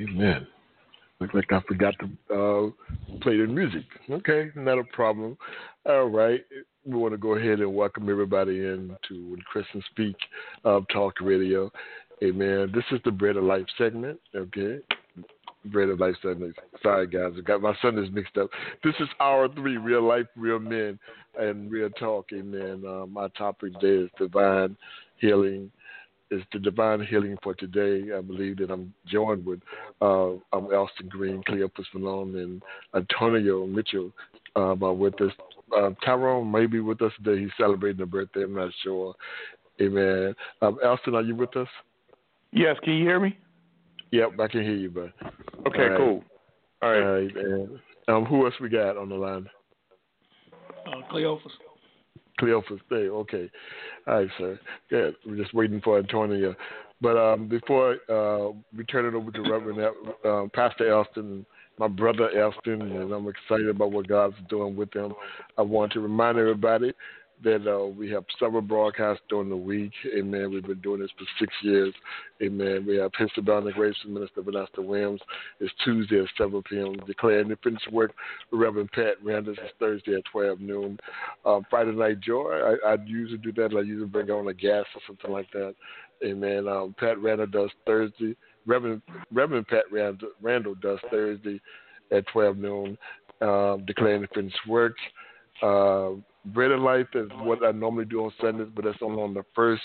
Amen. Looks like I forgot to uh, play the music. Okay, not a problem. All right. We want to go ahead and welcome everybody in to When Christians Speak of Talk Radio. Amen. This is the Bread of Life segment. Okay. Bread of Life segment. Sorry, guys. I got my Sundays mixed up. This is R3 real life, real men, and real talk. Amen. Uh, my topic today is divine healing is the divine healing for today. I believe that I'm joined with uh, I'm Elston Green, Cleophas Malone, and Antonio Mitchell uh, with us. Uh, Tyrone may be with us today. He's celebrating a birthday. I'm not sure. Amen. Um, Elston, are you with us? Yes. Can you hear me? Yep, I can hear you, bud. Okay, All right. cool. All right. All right and, um, who else we got on the line? Uh, Cleophas. Cleophas Day. Okay. All right, sir. Good. We're just waiting for Antonio. But um, before uh, we turn it over to Reverend uh, Pastor Elston, my brother Elston, and I'm excited about what God's doing with him, I want to remind everybody that uh, we have several broadcasts during the week. Amen. We've been doing this for six years. Amen. We have His Abounding Grace with Minister Vanester Williams. It's Tuesday at 7 p.m. Declaring the finished work Reverend Pat Randall is Thursday at 12 noon. Um, Friday Night Joy, I, I usually do that. I usually bring on a gas or something like that. Amen. Um, Pat Randall does Thursday. Reverend, Reverend Pat Randall, Randall does Thursday at 12 noon. Um, declaring the finished work. Uh, Bread of Life is what I normally do on Sundays, but it's only on the first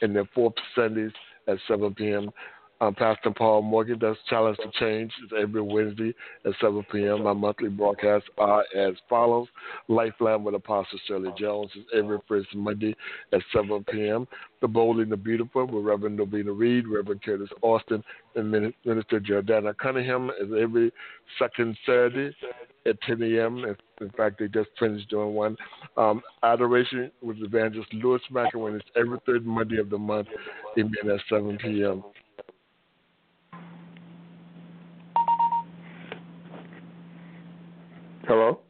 and the fourth Sundays at 7 p.m. Um, Pastor Paul Morgan does Challenge to Change. It's every Wednesday at 7 p.m. My monthly broadcasts are as follows. Lifeline with Apostle Shirley Jones is every first Monday at 7 p.m. The Bold and the Beautiful with Reverend Novena Reed, Reverend Curtis Alston, and Minister Jordana Cunningham is every second Saturday at 10 a.m. In fact, they just finished doing one. Um, Adoration with Evangelist Lewis McIlwain is every third Monday of the month, amen, at 7 p.m. Hello?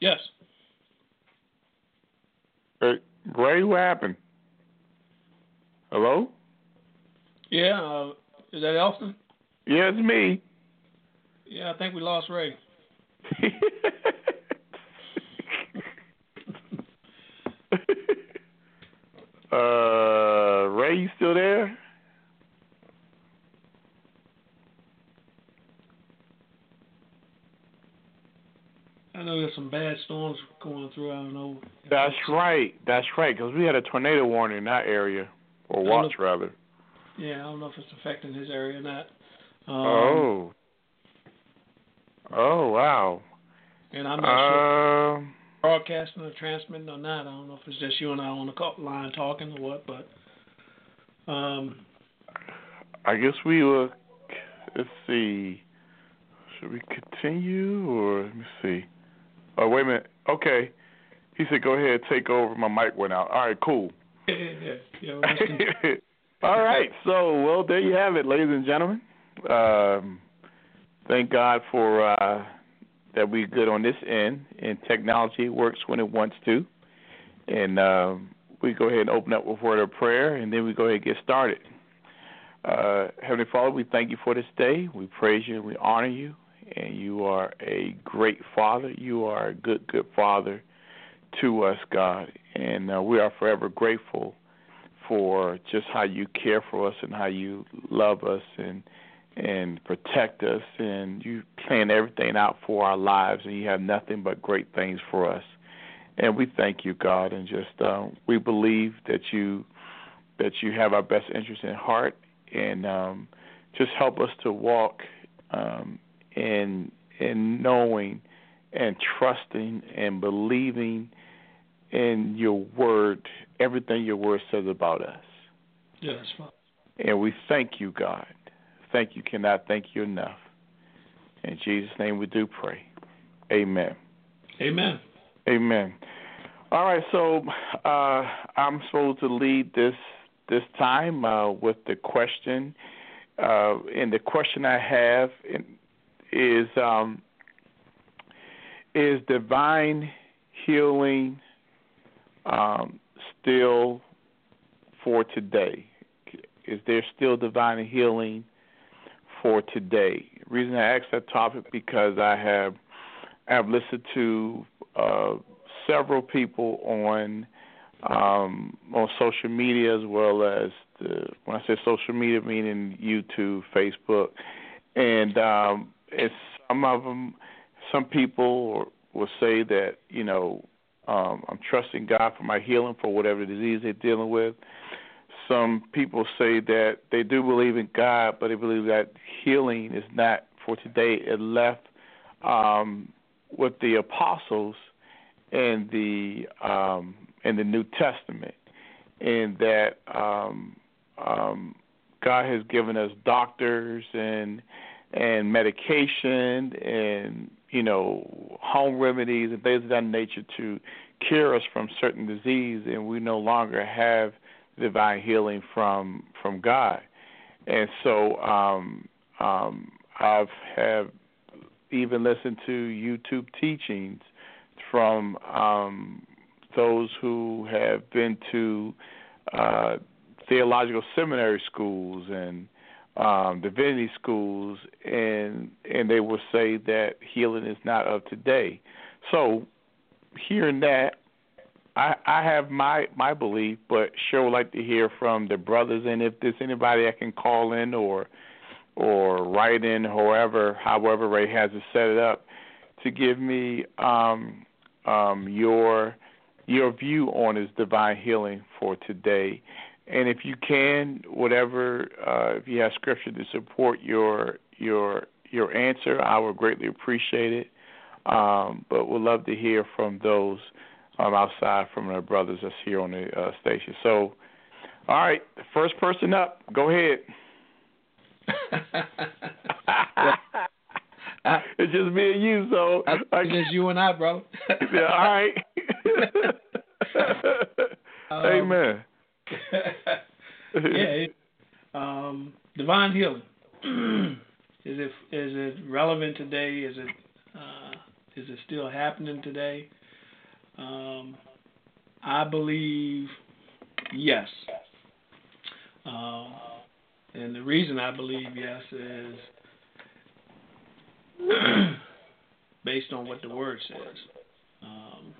Yes. Hey, Ray, what happened? Hello? Yeah, uh, is that Elston? Yeah, it's me. Yeah, I think we lost Ray. uh, Ray, you still there? I know there's some bad storms going through. I don't know. That's right. That's right. Because we had a tornado warning in that area, or watch know, rather. Yeah, I don't know if it's affecting his area or not. Um, oh. Oh wow. And I'm not uh, sure um, broadcasting or transmitting or not. I don't know if it's just you and I on the line talking or what, but um. I guess we look. Let's see. Should we continue or let me see? Oh, wait a minute. Okay. He said, "Go ahead, take over." My mic went out. All right, cool. Yeah, yeah, yeah. All right. So, well, there you have it, ladies and gentlemen. Um, thank God for uh, that we're good on this end, and technology works when it wants to. And uh, we go ahead and open up with a word of prayer, and then we go ahead and get started. Uh, Heavenly Father, we thank you for this day. We praise you and we honor you and you are a great father. You are a good, good father to us, God, and uh, we are forever grateful for just how you care for us and how you love us and and protect us. And you plan everything out for our lives and you have nothing but great things for us. And we thank you god and just uh, we believe that you that you have our best interest in heart. And um, just help us to walk um, in in knowing and trusting and believing in your word, everything your word says about us. Yes, Father. And we thank you, God. Thank you, cannot thank you enough. In Jesus' name we do pray. Amen. Amen. Amen. All right, so uh, I'm supposed to lead this this time uh, with the question, uh, and the question I have, and is um, is divine healing um, still for today? Is there still divine healing for today. The reason I asked that topic because I have I have listened to uh, several people on um, on social media as well as the, when I say social media, meaning YouTube, Facebook, and um, it's some of them. Some people will say that you know um, I'm trusting God for my healing for whatever disease they're dealing with. Some people say that they do believe in God, but they believe that healing is not for today. It left um, with the apostles in the um, in the New Testament, and that um, um, God has given us doctors and and medication and you know home remedies and things of that nature to cure us from certain disease, and we no longer have divine healing from from God. And so um, um, I've have even listened to YouTube teachings from um, those who have been to uh, theological seminary schools and um, divinity schools, and and they will say that healing is not of today. So, hearing that, I I have my my belief, but sure would like to hear from the brothers, and if there's anybody I can call in or or write in, however however Ray has it set it up, to give me um, um, your your view on his divine healing for today and if you can, whatever, uh, if you have scripture to support your your your answer, I would greatly appreciate it. Um, but we'd love to hear from those um, outside from our brothers that's here on the uh, station. So, all right, first person up, go ahead. it's just me and you, so I guess you and I, bro. yeah, all right. um, Amen. yeah, it, um, divine healing. is it is it relevant today? Is it uh, is it still happening today? Um, I believe yes. Uh, and the reason I believe yes is based on what the word says. Um,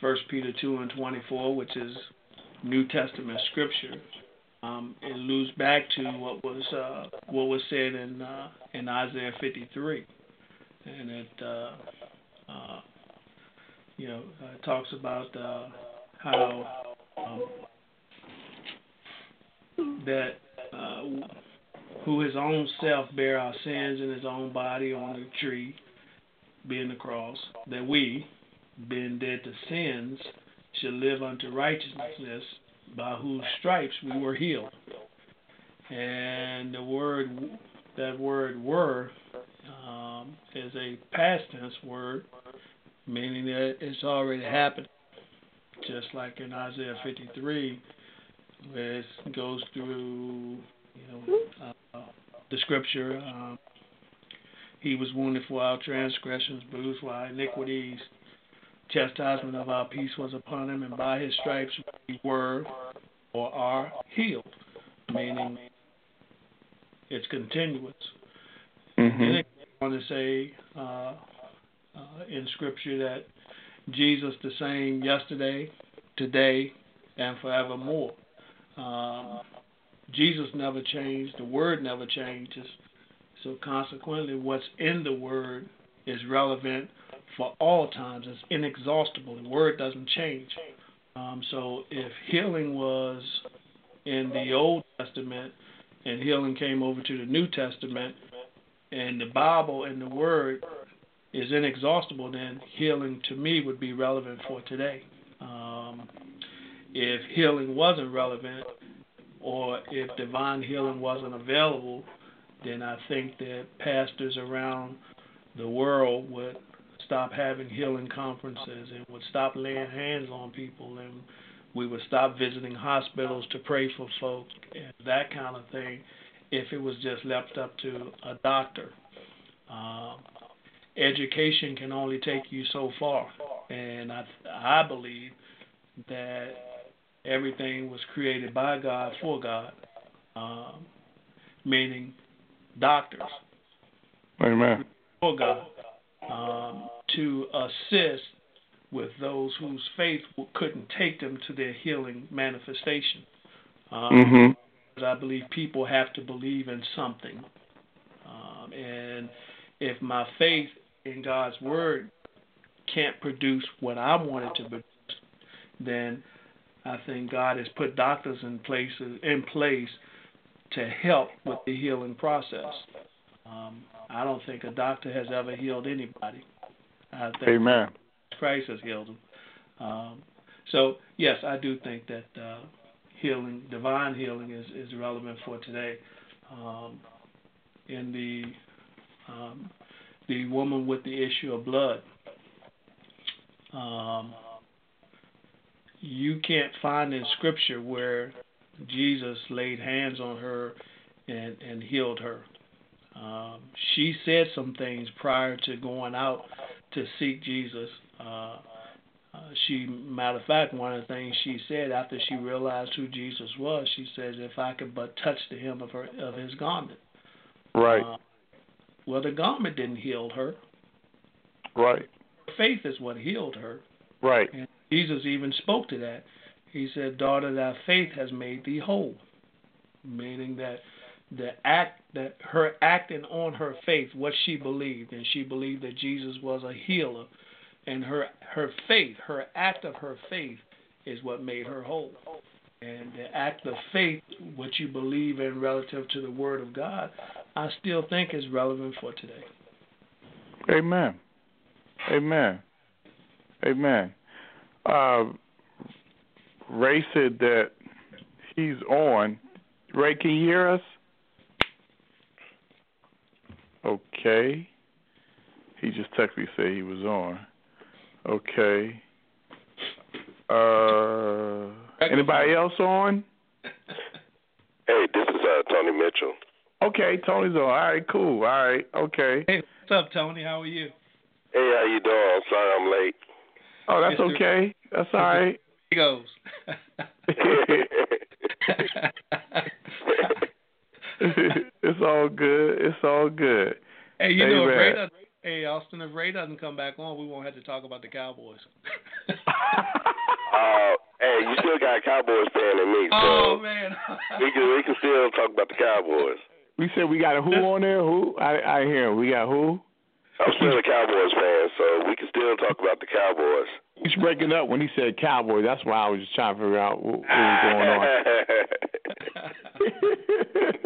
First Peter two and twenty four, which is New Testament scripture. Um, it alludes back to what was uh, what was said in uh, in Isaiah 53, and it uh, uh, you know uh, talks about uh, how um, that who his own self bear our sins in his own body on the tree, being the cross, that we, being dead to sins, should live unto righteousness, by whose stripes we were healed. And the word, that word were, um, is a past tense word, meaning that it's already happened. Just like in Isaiah 53, where it goes through, you know, uh, the scripture. Um, he was wounded for our transgressions, bruised for our iniquities chastisement of our peace was upon him, and by his stripes we were or are healed, meaning it's continuous. Mm-hmm. It goes on to say uh, uh, in Scripture that Jesus the same yesterday, today, and forevermore. Um, Jesus never changed. The Word never changes. So consequently, what's in the Word is relevant for all times. It's inexhaustible. The word doesn't change. Um, so if healing was in the Old Testament and healing came over to the New Testament, and the Bible and the Word is inexhaustible, then healing to me would be relevant for today. Um, if healing wasn't relevant, or if divine healing wasn't available, then I think that pastors around the world would stop having healing conferences and would stop laying hands on people and we would stop visiting hospitals to pray for folks and that kind of thing if it was just left up to a doctor. Um, education can only take you so far, and I I believe that everything was created by God for God, um, meaning doctors. Amen. For God, um, to assist with those whose faith couldn't take them to their healing manifestation. Um, mm-hmm. I believe people have to believe in something, um, and if my faith in God's word can't produce what I want it to produce, then I think God has put doctors in places in place to help with the healing process. Um, I don't think a doctor has ever healed anybody. I think Amen. Christ has healed them. Um, so yes, I do think that uh, healing, divine healing, is is relevant for today. Um, in the um, the woman with the issue of blood. Um, you can't find in Scripture where Jesus laid hands on her and, and healed her. Um, she said some things prior to going out to seek Jesus. Uh, uh, she, matter of fact, one of the things she said after she realized who Jesus was, she says, "If I could but touch the hem of her of his garment." Right. Uh, well, the garment didn't heal her. Right. Faith is what healed her. Right. And Jesus even spoke to that. He said, "Daughter, thy faith has made thee whole," meaning that the act that her acting on her faith, what she believed, and she believed that Jesus was a healer, and her her faith, her act of her faith, is what made her whole. And the act of faith, what you believe in relative to the Word of God, I still think is relevant for today. Amen. Amen. Amen. Uh, Ray said that he's on. Ray, can you hear us? Okay. He just texted me say he was on. Okay. Uh, anybody else on? Hey, this is uh, Tony Mitchell. Okay, Tony's on. All right, cool. All right, okay. Hey, what's up, Tony? How are you? Hey, how you doing? I'm sorry I'm late. Oh, that's Mr. okay. That's all right. He goes. it's all good. It's all good. hey, you know, if Ray doesn't, hey, Austin, if Ray doesn't come back on, we won't have to talk about the Cowboys. Uh, hey, you still got a Cowboys fan in me, so oh man. we can we can still talk about the Cowboys. we said we got a who on there? Who? I I hear. him. We got who? I'm still a Cowboys fan, so we can still talk about the Cowboys. He's breaking up when he said cowboy. That's why I was just trying to figure out what, what was going on.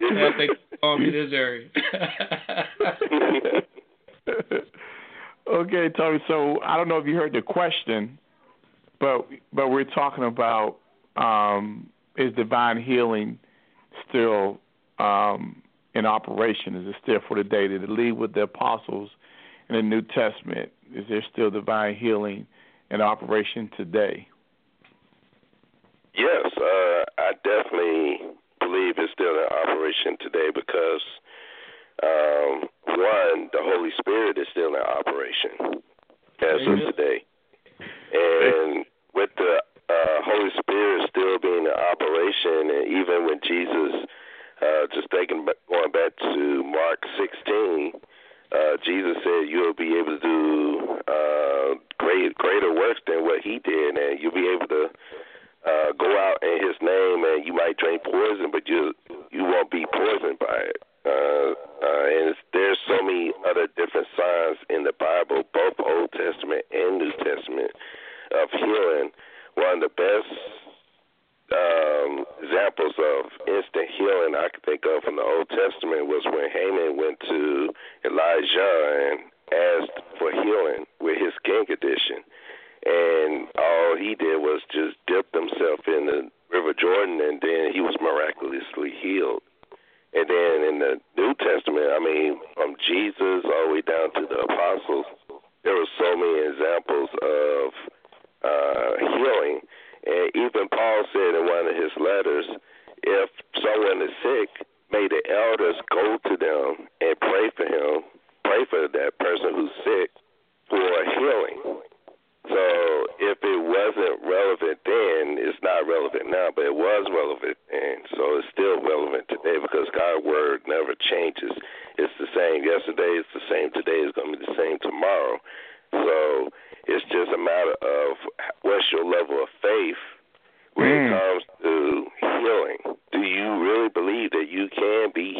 Yeah, they call me this area. okay, Tony. So I don't know if you heard the question, but but we're talking about um, is divine healing still um, in operation? Is it still for the day? Did it leave with the apostles in the New Testament? Is there still divine healing in operation today? yes, uh, I definitely believe it's still in operation today because um, one, the Holy Spirit is still in operation as of today, and with the uh, Holy Spirit still being in operation, and even when Jesus, uh, just thinking going back to Mark 16, uh, Jesus said you'll be able to do uh, great greater works than what he did, and you'll be able to uh, go out in his name, and you might drink poison, but you you won't be poisoned by it. Uh, uh, and there's so many other different signs in the Bible, both Old Testament and New Testament, of healing. One of the best um, examples of instant healing I could think of from the Old Testament was when Naaman went to Elijah and asked for healing with his skin condition. And all he did was just dip himself in the River Jordan, and then he was miraculously healed. And then in the New Testament, I mean, from Jesus all the way down to the apostles, there were so many examples of uh, healing. And even Paul said in one of his letters, if someone is sick, may the elders go to them and pray for him, pray for that person who's sick for healing. So if it wasn't relevant then, it's not relevant now, but it was relevant then. So it's still relevant today because God's word never changes. It's the same yesterday, it's the same today, it's going to be the same tomorrow. So it's just a matter of what's your level of faith when mm. it comes to healing. Do you really believe that you can be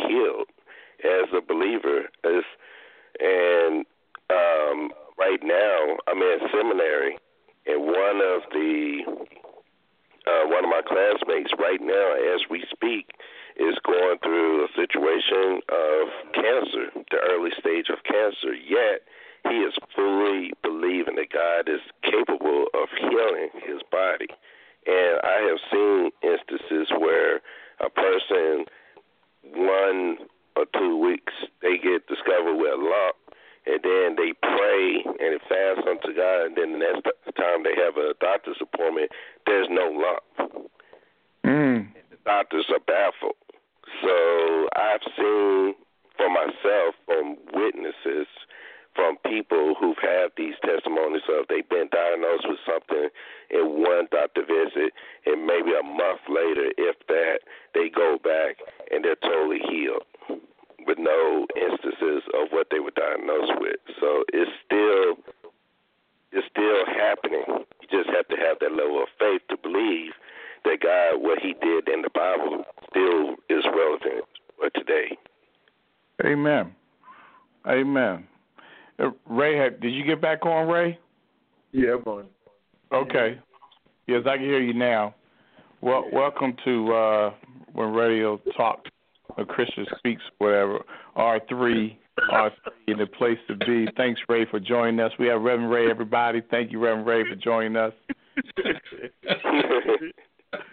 you, Reverend Ray, for joining us.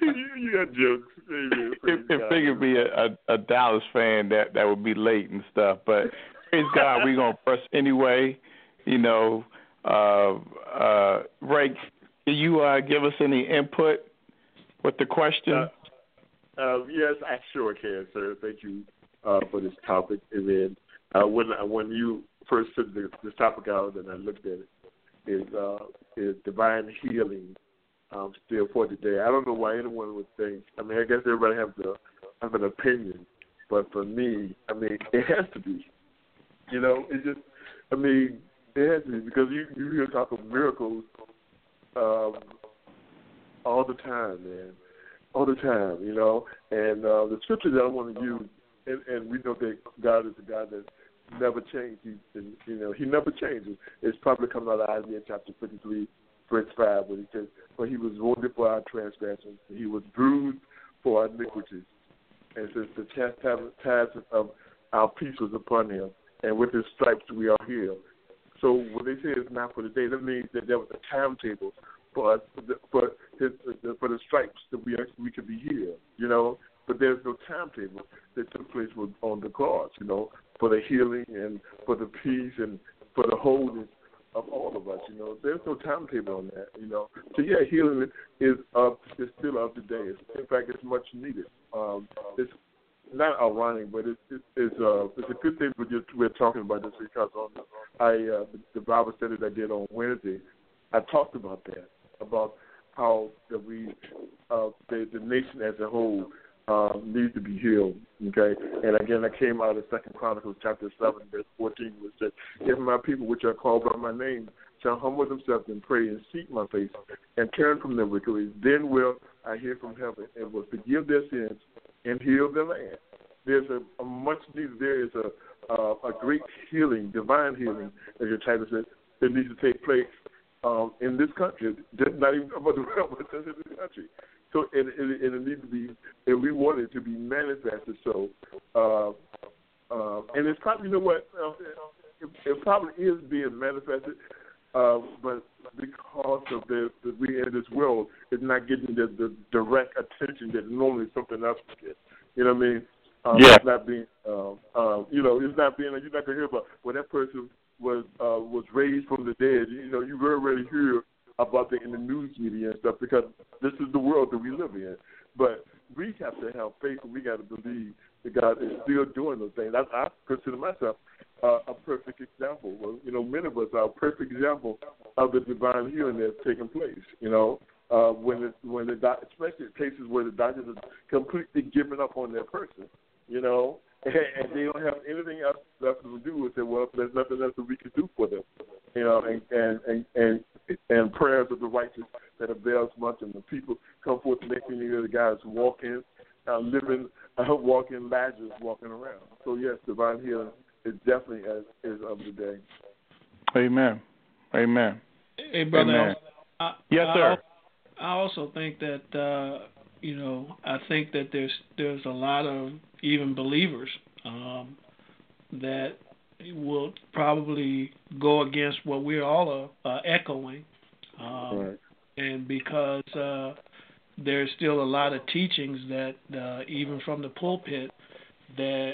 you got jokes. It, it figured be a, a, a Dallas fan that that would be late and stuff, but praise God, we're gonna press anyway. You know, uh, uh, Ray, can you uh, give us any input with the question? Uh, uh, yes, I sure can, sir. Thank you uh, for this topic. And then uh, when when you first took the, this topic out and I looked at it, is uh, is divine healing um, still for today? I don't know why anyone would think. I mean, I guess everybody has to have an opinion, but for me, I mean, it has to be. You know, it just, I mean, it has to be because you you hear talk of miracles um, all the time, man, all the time. You know, and uh, the scripture that I want to use, and, and we know that God is a God that never changes. He, you know, He never changes. It's probably coming out of Isaiah chapter fifty-three, verse five, where He says, "For He was wounded for our transgressions, He was bruised for our iniquities." And since the chastisement of our peace was upon Him, and with his stripes we are healed. So when they say it's not for the day, that means that there was a timetable for us for his for the stripes that we we could be healed. You know, but there's no timetable that took place on the cross. You know, for the healing and for the peace and for the wholeness of all of us. You know, there's no timetable on that. You know, so yeah, healing is up is still up to date. In fact, it's much needed. Um, it's not ironic, but it's it's it's, uh, it's a good thing we're just we're talking about this because on I uh, the, the Bible study that I did on Wednesday, I talked about that about how that we uh, the the nation as a whole uh, needs to be healed. Okay, and again, I came out of Second Chronicles chapter seven verse fourteen, which said, "If my people, which are called by my name, shall humble themselves and pray and seek my face and turn from their wicked ways, then will I hear from heaven and will forgive their sins and heal their land. There's a, a much needed. There is a uh, a great healing, divine healing, as your title says, that needs to take place um, in this country. Not even about the world, but just in this country. So and, and, and it needs to be, and we want it to be manifested. So, uh, uh, and it's probably you know what, uh, it, it probably is being manifested, uh, but because of the, the we in this world is not getting the, the direct attention that normally something else would get. You know what I mean? Um, yeah. It's not being, um, um, you know, it's not being. You're not gonna hear about when that person was uh, was raised from the dead. You know, you already hear about that in the news media and stuff because this is the world that we live in. But we have to have faith, and we got to believe that God is still doing those things. I, I consider myself uh, a perfect example. Well, you know, many of us are a perfect example of the divine healing that's taking place. You know, uh, when the, when the doc, especially cases where the doctors are completely giving up on their person, you know, and they don't have anything else left to do with it. Well, there's nothing else that we can do for them, you know. And and and and, and prayers of the righteous that avails much, and the people come forth and making the guys walking, uh, living, uh, walking Lazarus walking around. So yes, divine healing is definitely as is of the day. Amen. Amen. Hey, brother. Amen. I, Yes, I, sir. I also think that uh, you know I think that there's there's a lot of even believers um, that will probably go against what we're all uh, uh, echoing, um, Right. and because uh, there's still a lot of teachings that uh, even from the pulpit that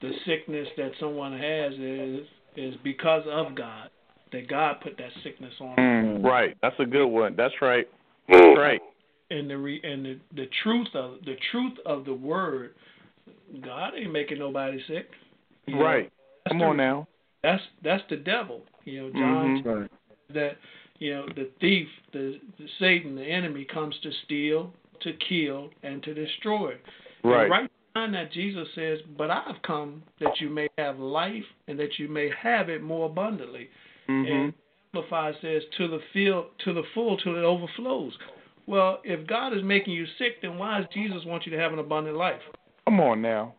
the sickness that someone has is is because of God that God put that sickness on. Mm, right. That's a good one. That's right. That's right. and the re, and the, the truth of the truth of the word, God ain't making nobody sick. You Right. that's Come the- on now. That's that's the devil. You know, John Mhm. Right. that you know the thief, the, the Satan, the enemy comes to steal, to kill, and to destroy. And Right. right behind that, Jesus says, "But I've come that you may have life, and that you may have it more abundantly." Mm-hmm. And Amplified says, "To the fill, to the full, till it overflows." Well, if God is making you sick, then why does Jesus want you to have an abundant life? Come on now.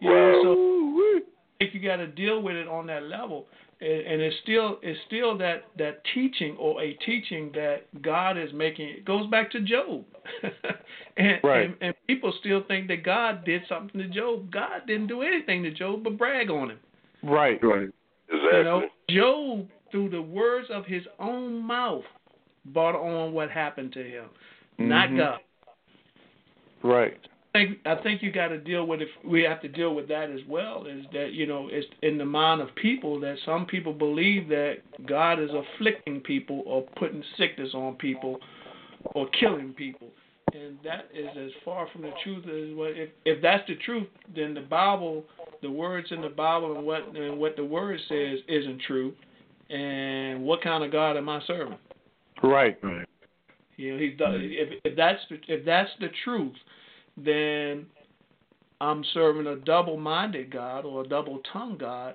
You know, so I think you got to deal with it on that level, and, and it's still it's still that that teaching or a teaching that God is making. It goes back to Job, and, Right. and and people still think that God did something to Job. God didn't do anything to Job but brag on him. Right. Right. Exactly. You know, Job through the words of his own mouth brought on what happened to him, not Mhm. God. Right. I think I think you got to deal with it. We have to deal with that as well. Is that you know it's in the mind of people that some people believe that God is afflicting people or putting sickness on people or killing people, and that is as far from the truth as what. If if that's the truth, then the Bible, the words in the Bible and what and what the Word says isn't true. And what kind of God am I serving? Right. Right. You know, he's if if that's the, if that's the truth, then I'm serving a double-minded God or a double-tongued God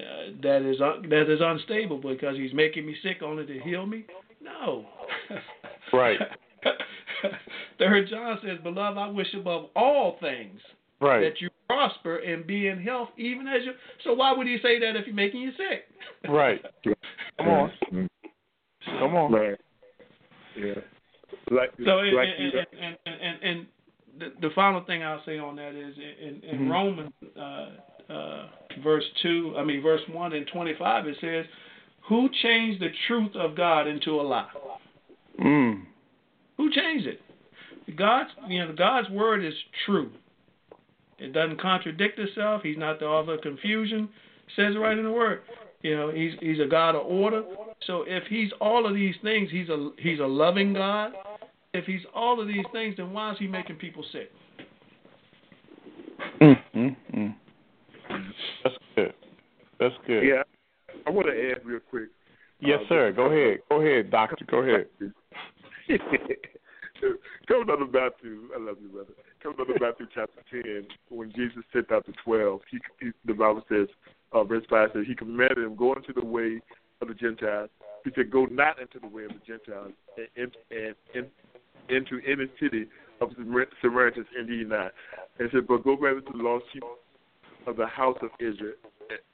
uh, that is un, that is unstable because he's making me sick only to heal me. No. Right. Third John says, "Beloved, I wish above all things Right. that you prosper and be in health, even as you." So why would he say that if he's making you sick? Right. Come on. Come on. Right. Yeah. Like So and, like and, you, and, and, and, and the, the final thing I'll say on that is in, in Mhm. Romans uh, uh, verse two, I mean verse one and twenty five, it says, "Who changed the truth of God into a lie? Mm. Who changed it? God's you know God's word is true. It doesn't contradict itself. He's not the author of confusion. It says it right in the word. You know, he's he's a God of order. So if he's all of these things, he's a he's a loving God. If he's all of these things, then why is he making people sick? Mm. Mm. Mm. That's good. That's good. yeah. I want to add real quick. Yes, uh, sir. Go ahead. Go ahead, doctor. Go ahead. Come out of Matthew, I love you, brother. Come out of Matthew chapter ten, when Jesus sent out the twelve, he, he the Bible says, uh, verse five says, he commanded them go into the way of the Gentiles. He said, go not into the way of the Gentiles, and and, and into any city of the Samaritans indeed not. And said, but go rather to the lost sheep of the house of Israel.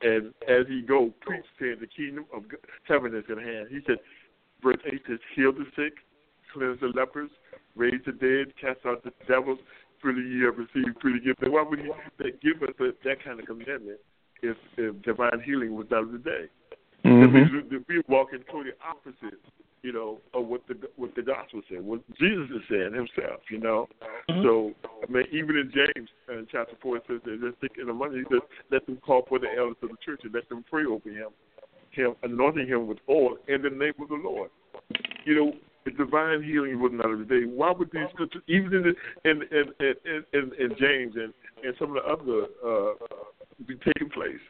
And as he go, preach saying the kingdom of heaven is at hand. He said, verse eight says, heal the sick, cleanse the lepers, raise the dead, cast out the devils. Freely you have received, freely give. And why would he give us that, that kind of commitment if, if divine healing was not of the day? Mm-hmm. We, we're walking totally opposite, you know, of what the what the gospel said, what Jesus is saying himself, you know. Mhm. So, I mean, even in James uh, chapter four, it says that they're sick in the money. He says, let them call for the elders of the church and let them pray over him, him anointing him with oil in the name of the Lord. You know, if divine healing was not of the day, why would these scriptures, even in the, in, in, in, in, in James and, and some of the other uh, be taking place?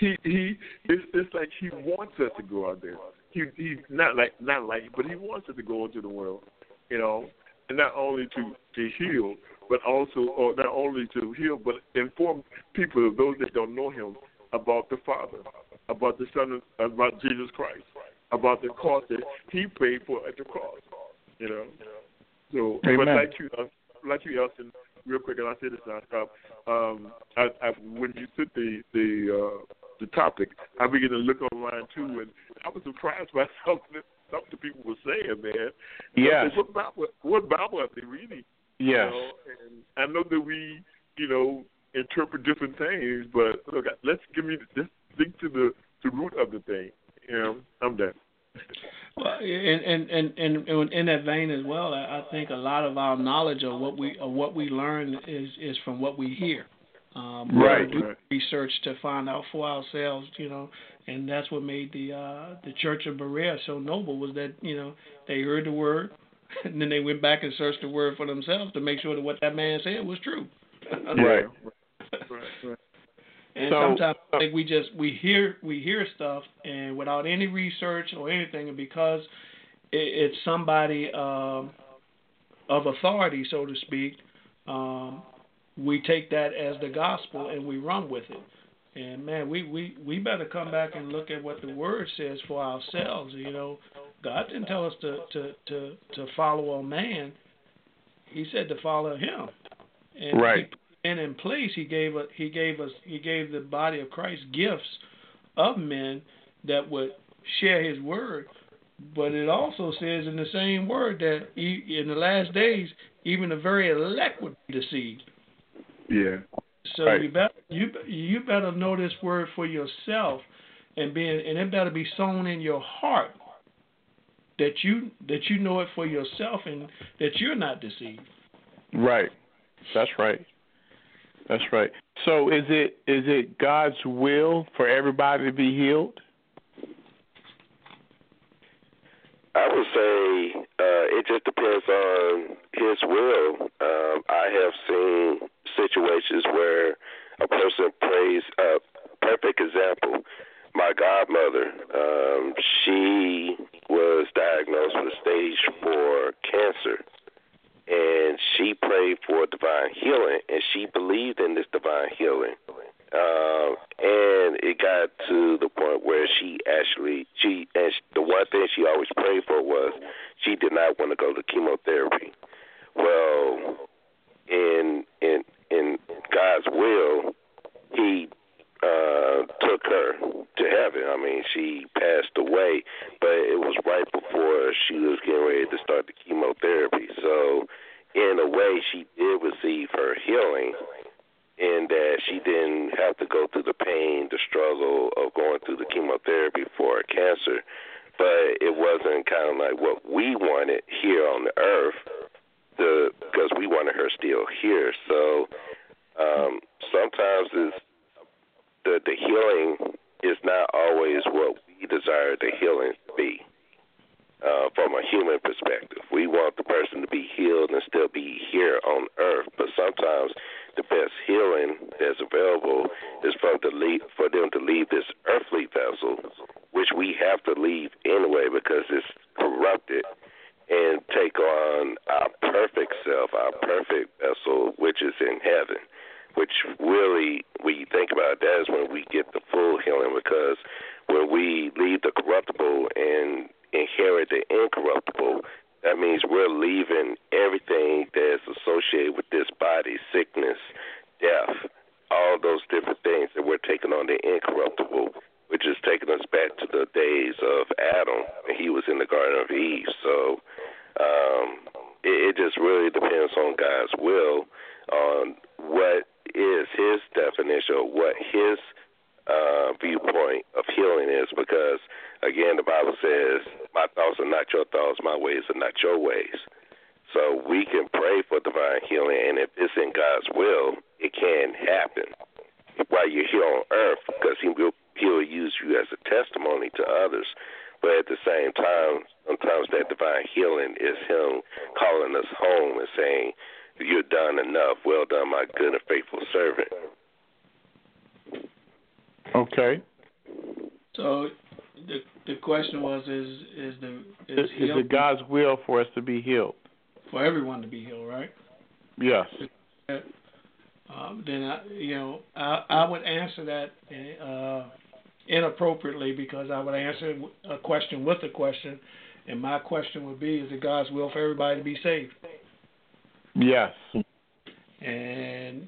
He he it's, it's like he wants us to go out there. He he not like not like but he wants us to go into the world, you know, and not only to to heal, but also, or not only to heal, but inform people, those that don't know Him, about the Father, about the Son, about Jesus Christ, about the cost that He paid for at the cross. You know. So, Amen. but like you, uh, like you, Elston, real quick, and I say this now, stop. Um, I, I, when you took the the uh, the topic, I began to look online too, and I was surprised by something something people were saying, man. Yes. What Bible? What Bible are they reading? You know, and I know that we, you know, interpret different things, but look, let's give me let's stick to the the root of the thing. You know, I'm done. Well, and and and and and in that vein as well, I I think a lot of our knowledge of what we of what we learn is is from what we hear. Um, we Right. Do Right. research to find out for ourselves, you know, and that's what made the uh, the Church of Berea so noble was that you know they heard the word, and then they went back and searched the word for themselves to make sure that what that man said was true. Right. Right. Right. And So- sometimes I think we just we hear we hear stuff and without any research or anything, and because it, it's somebody um, of authority, so to speak, um, we take that as the gospel and we run with it. And man, we, we, we better come back and look at what the word says for ourselves. You know, God didn't tell us to to to, to follow a man. He said to follow Him. And Right. He, and in place, He gave us He gave us He gave the body of Christ gifts of men that would share His word. But it also says in the same word that in the last days, even the very elect would be deceived. Yeah. So Right. you better you you better know this word for yourself, and being and it better be sown in your heart that you that you know it for yourself and that you're not deceived. Right. That's right. That's right. So is it is it God's will for everybody to be healed? I would say uh, it just depends on his will. Um, I have seen situations where a person prays. A perfect example. My godmother, um, she was diagnosed with stage four cancer, and she prayed for divine healing, and she believed in this divine healing. Um, and it got to the point where she actually she and she, the one thing she always prayed for was she did not want to go to chemotherapy. Well, in in in God's will, He uh, took her to heaven. I mean, she passed away, but it was right before she was getting ready to start the chemotherapy. So, in a way, she did receive her healing in that she didn't have to go through the pain, the struggle of going through the chemotherapy for cancer. But it wasn't kind of like what we wanted here on the earth, the because we wanted her still here. So um, sometimes it's the the healing is not always what we desire the healing to be. Uh, from a human perspective, we want the person to be healed and still be here on earth. But sometimes the best healing that's available is for the leave, for them to leave this earthly vessel, which we have to leave anyway because it's corrupted, and take on our perfect self, our perfect vessel, which is in heaven. Which really, when you think about it, that is when we get the full healing because when we leave the corruptible and inherit the incorruptible, that means we're leaving everything that's associated with this body, sickness, death, all those different things that we're taking on the incorruptible, which is taking us back to the days of Adam when he was in the Garden of Eve. So um, it, it just really depends on God's will on what is his definition or what his uh, viewpoint of healing is because, again, the Bible says, My thoughts are not your thoughts, my ways are not your ways. So we can pray for divine healing, and if it's in God's will, it can happen while you're here on earth because he will, he'll use you as a testimony to others. But at the same time, sometimes that divine healing is him calling us home and saying, You're done enough. Well done, my good and faithful servant. Okay. So the the question was is is the Is, is is healed it God's will for us to be healed? for everyone to be healed, right? Yes. Um, then I, you know, I, I would answer that uh, inappropriately because I would answer a question with a question, and my question would be: Is it God's will for everybody to be saved? Yes. And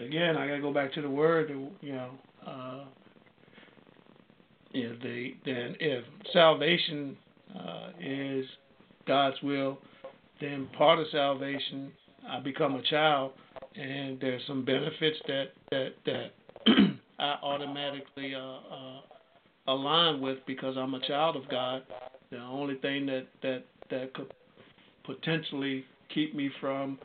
again, I got to go back to the word. You know, uh, if the then if salvation uh, is God's will, then part of salvation, I become a child, and there's some benefits that that that I automatically uh, uh, align with because I'm a child of God. The only thing that that that could potentially keep me from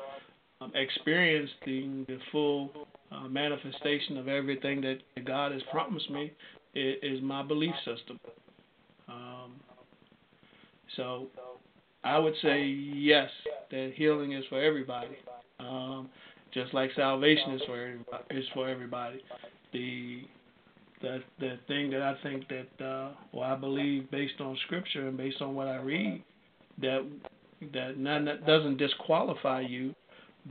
um, experiencing the full uh, manifestation of everything that God has promised me is, is my belief system. Um, so I would say yes, that healing is for everybody, um, just like salvation is for everybody, is for everybody. The the the thing that I think that uh, or I believe based on scripture and based on what I read that that none that doesn't disqualify you,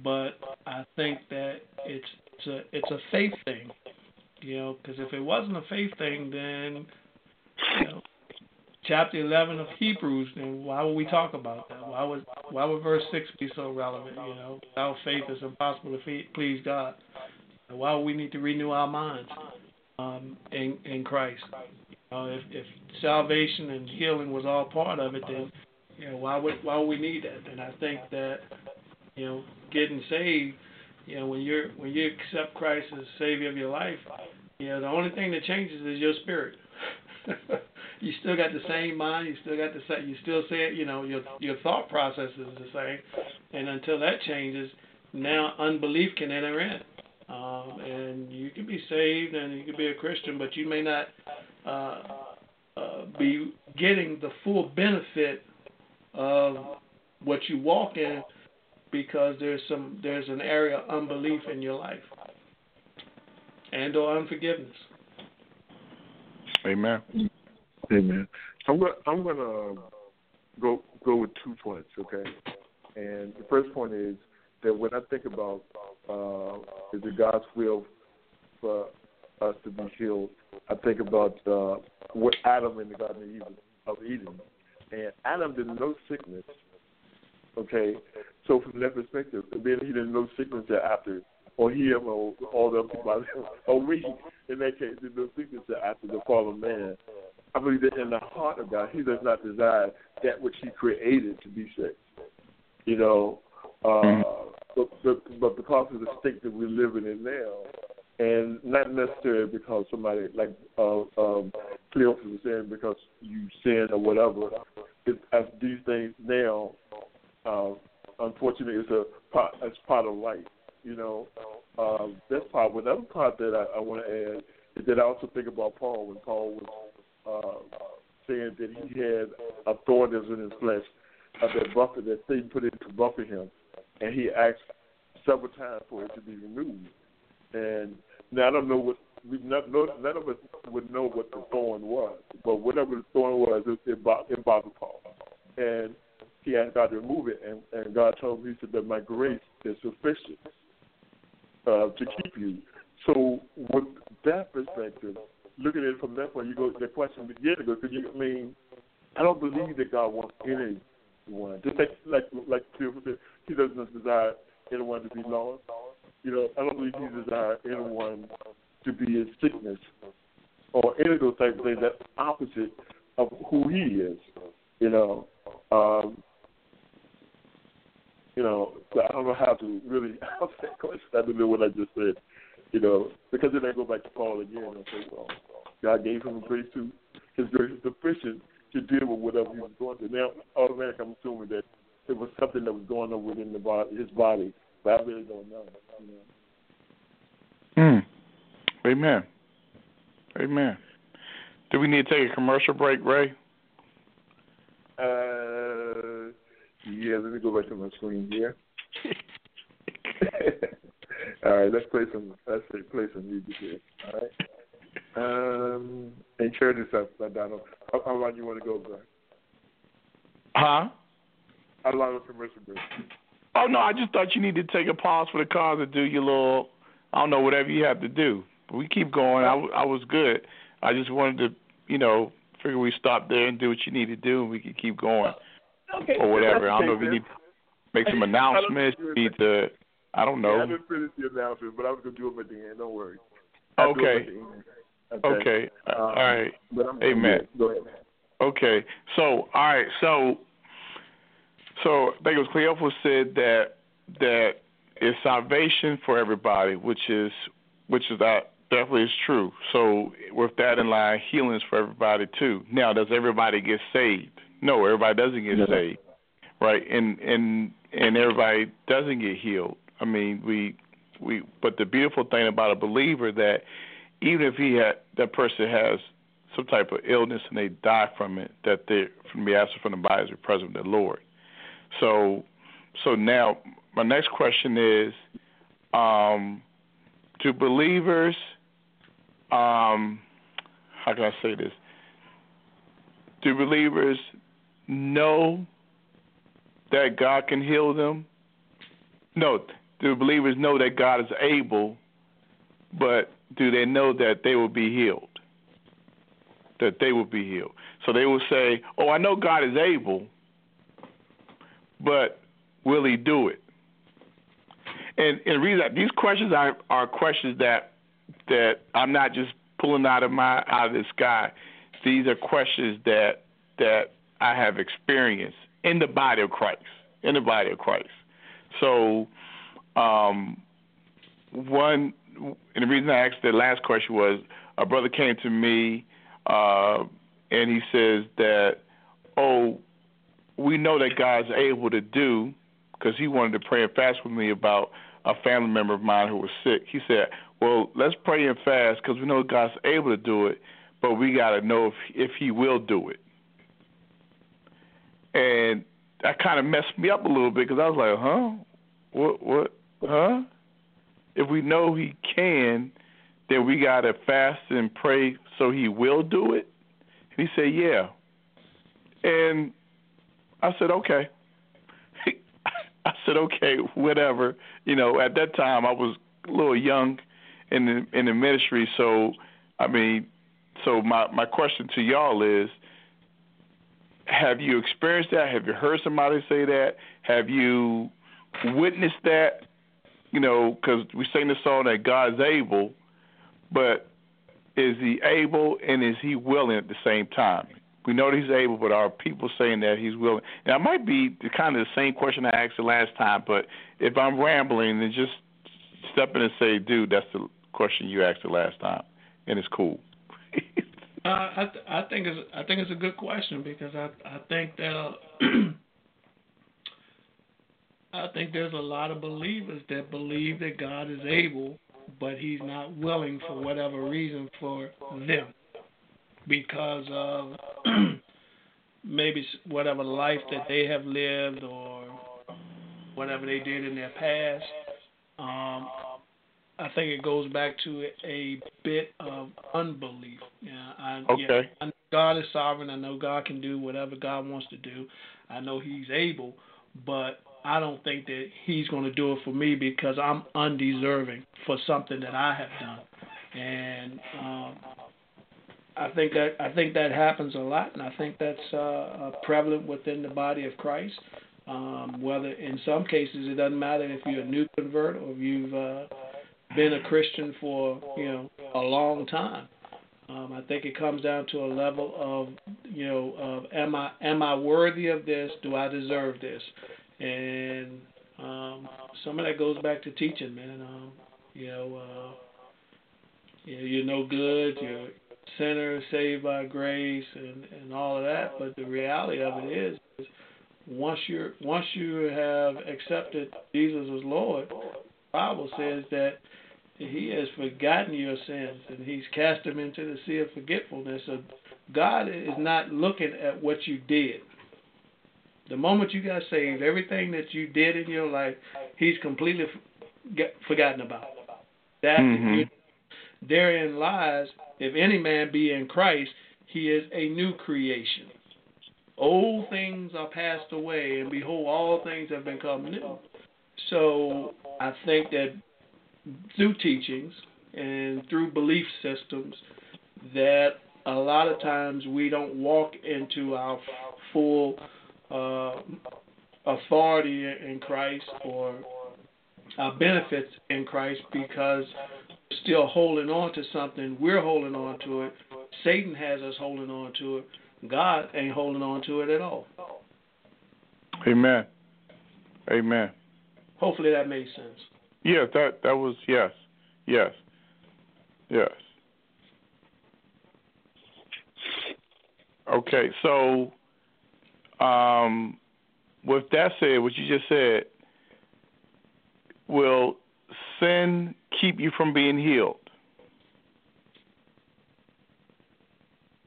but I think that it's it's a it's a faith thing, you know, because if it wasn't a faith thing, then you know, chapter 11 of Hebrews, then why would we talk about that? Why would why would verse 6 be so relevant? You know, without faith it's impossible to please God. Why would we need to renew our minds um, in in Christ? Uh, if if salvation and healing was all part of it, then you know why would why would we need that? And I think that you know getting saved, you know when you're when you accept Christ as Savior of your life, you know the only thing that changes is your spirit. you still got the same mind. You still got the same. You still say you know your your thought process is the same, and until that changes, now unbelief can enter in, um, and you can be saved and you can be a Christian, but you may not uh, uh, be getting the full benefit of what you walk in because there's some there's an area of unbelief in your life and or unforgiveness. Amen. Amen. I'm gonna I'm gonna go go with two points, okay? And the first point is that when I think about uh, is it God's will for us to be healed, I think about uh, what Adam in the Garden of Eden, of Eden, and Adam didn't know sickness. Okay, so from that perspective, then he didn't know sickness after, or him, or all the other people, or we, in that case, didn't know sickness after the fall of man. I believe that in the heart of God, He does not desire that which He created to be sick. You know, uh, mm-hmm. but, but but because of the state that we're living in now, and not necessarily because somebody like uh, um, Cleophas was saying because you sin or whatever. It, as these things now, uh, unfortunately, it's a part, it's part of life. You know, um, that's part. Another part that I, I want to add is that I also think about Paul when Paul was uh, saying that he had a thorn in his flesh, uh, that buffer that Satan put in to buffer him, and he asked several times for it to be removed. And now I don't know what we none, none of us would know what the thorn was, but whatever the thorn was, it, it, bothered Paul, and he asked God to remove it, and, and God told him, He said that my grace is sufficient uh, to keep you. So with that perspective, looking at it from that point, you go. The question begins to go. Because you, I mean, I don't believe that God wants anyone. Just like like like He doesn't desire anyone to be lost. You know, I don't believe He desires anyone to be in sickness or any of those types of things. That's opposite of who He is. You know. Um, you know, I don't know how to really answer that question. I don't know what I just said. You know, because then I go back to Paul again and say, well, God gave him a grace to his grace is sufficient to deal with whatever he was going through. Now, automatically, I'm assuming that it was something that was going on within the body, his body, but I really don't know. You know? Hmm. Amen. Amen. Do we need to take a commercial break, Ray? Uh, yeah. Let me go back to my screen here. All right, let's play some. Let's play some music here. All right. Um, and share this up, Donald. How, how long you want to go, bro? Huh? How long a commercial break? Oh no, I just thought you needed to take a pause for the cars and do your little, I don't know, whatever you have to do. But we keep going. I, I was good. I just wanted to, you know, figure we stop there and do what you need to do, and we can keep going, Okay. or whatever. I don't know if you you need to make some announcements. You need to, I don't Yeah, I know. didn't finish the announcement, but I was gonna do them at the end. Don't worry. I'll do 'em Okay. at the end. Okay. Um, All right. But I'm, Amen. Go ahead. Okay. So, all right. So, so I think it was Cleophas said that that is salvation for everybody, which is which is that definitely is true. So, with that in line, healing is for everybody too. Now, does everybody get saved? No, everybody doesn't get No. saved, right? And and and everybody doesn't get healed. I mean, we we. But the beautiful thing about a believer that even if he had that person has some type of illness and they die from it, that they from the absent from the body is the of the Lord. So, so now my next question is, um, believers, um, how can I say this? Do believers know that God can heal them? No. Do believers know that God is able, but do they know that they will be healed? That they will be healed. So they will say, Oh, I know God is able, but will he do it? And, and reason these questions are, are questions that that I'm not just pulling out of my out of the sky. These are questions that that I have experienced in the body of Christ. In the body of Christ. So um, one and the reason I asked the last question was a brother came to me uh, and he says that, oh, we know that God's able to do because he wanted to pray and fast with me about a family member of mine who was sick. He said, well, let's pray and fast because we know God's able to do it, but we got to know if if He will do it. And that kind of messed me up a little bit because I was like, huh, what, what, huh? If we know He can, then we got to fast and pray so He will do it. He said, yeah. And I said, okay. I said, okay, whatever. You know, at that time I was a little young in the in the ministry, so I mean, so my my question to y'all is, have you experienced that? Have you heard somebody say that? Have you witnessed that? You know, because we sing the song that God's able, but is He able and is He willing at the same time? We know that He's able, but are people saying that He's willing? And it might be kind of the same question I asked the last time, but if I'm rambling, then just step in and say, "Dude, that's the question you asked the last time," and it's cool. Uh, I th- I think it's I think it's a good question because I I think that uh, I think there's a lot of believers that believe that God is able, but He's not willing for whatever reason for them because of maybe whatever life that they have lived or whatever they did in their past. Um, I think it goes back to a bit of unbelief. Yeah, I, yeah, Okay. I know God is sovereign. I know God can do whatever God wants to do. I know He's able, but I don't think that He's going to do it for me because I'm undeserving for something that I have done. And um, I think that I think that happens a lot, and I think that's uh, uh, prevalent within the body of Christ. Um, whether in some cases it doesn't matter if you're a new convert or if you've uh, been a Christian for you know a long time. Um, I think it comes down to a level of you know of am I am I worthy of this? Do I deserve this? And um, some of that goes back to teaching, man. Um, you know, uh, you know, you're no good. You're a sinner saved by grace, and and all of that. But the reality of it is, once you're once you have accepted Jesus as Lord, the Bible says that he has forgotten your sins and he's cast them into the sea of forgetfulness. So God is not looking at what you did. The moment you got saved, everything that you did in your life, he's completely f- forgotten about. That Mhm. therein lies, if any man be in Christ, he is a new creation. old things are passed away, and behold, all things have become new. So I think that through teachings and through belief systems, that a lot of times we don't walk into our full uh, authority in Christ or our benefits in Christ because we're still holding on to something. We're holding on to it. Satan has us holding on to it. God ain't holding on to it at all. Amen. Amen. Hopefully that made sense. Yeah, that that was yes, yes, yes. Okay, so um, with that said, what you just said, will sin keep you from being healed?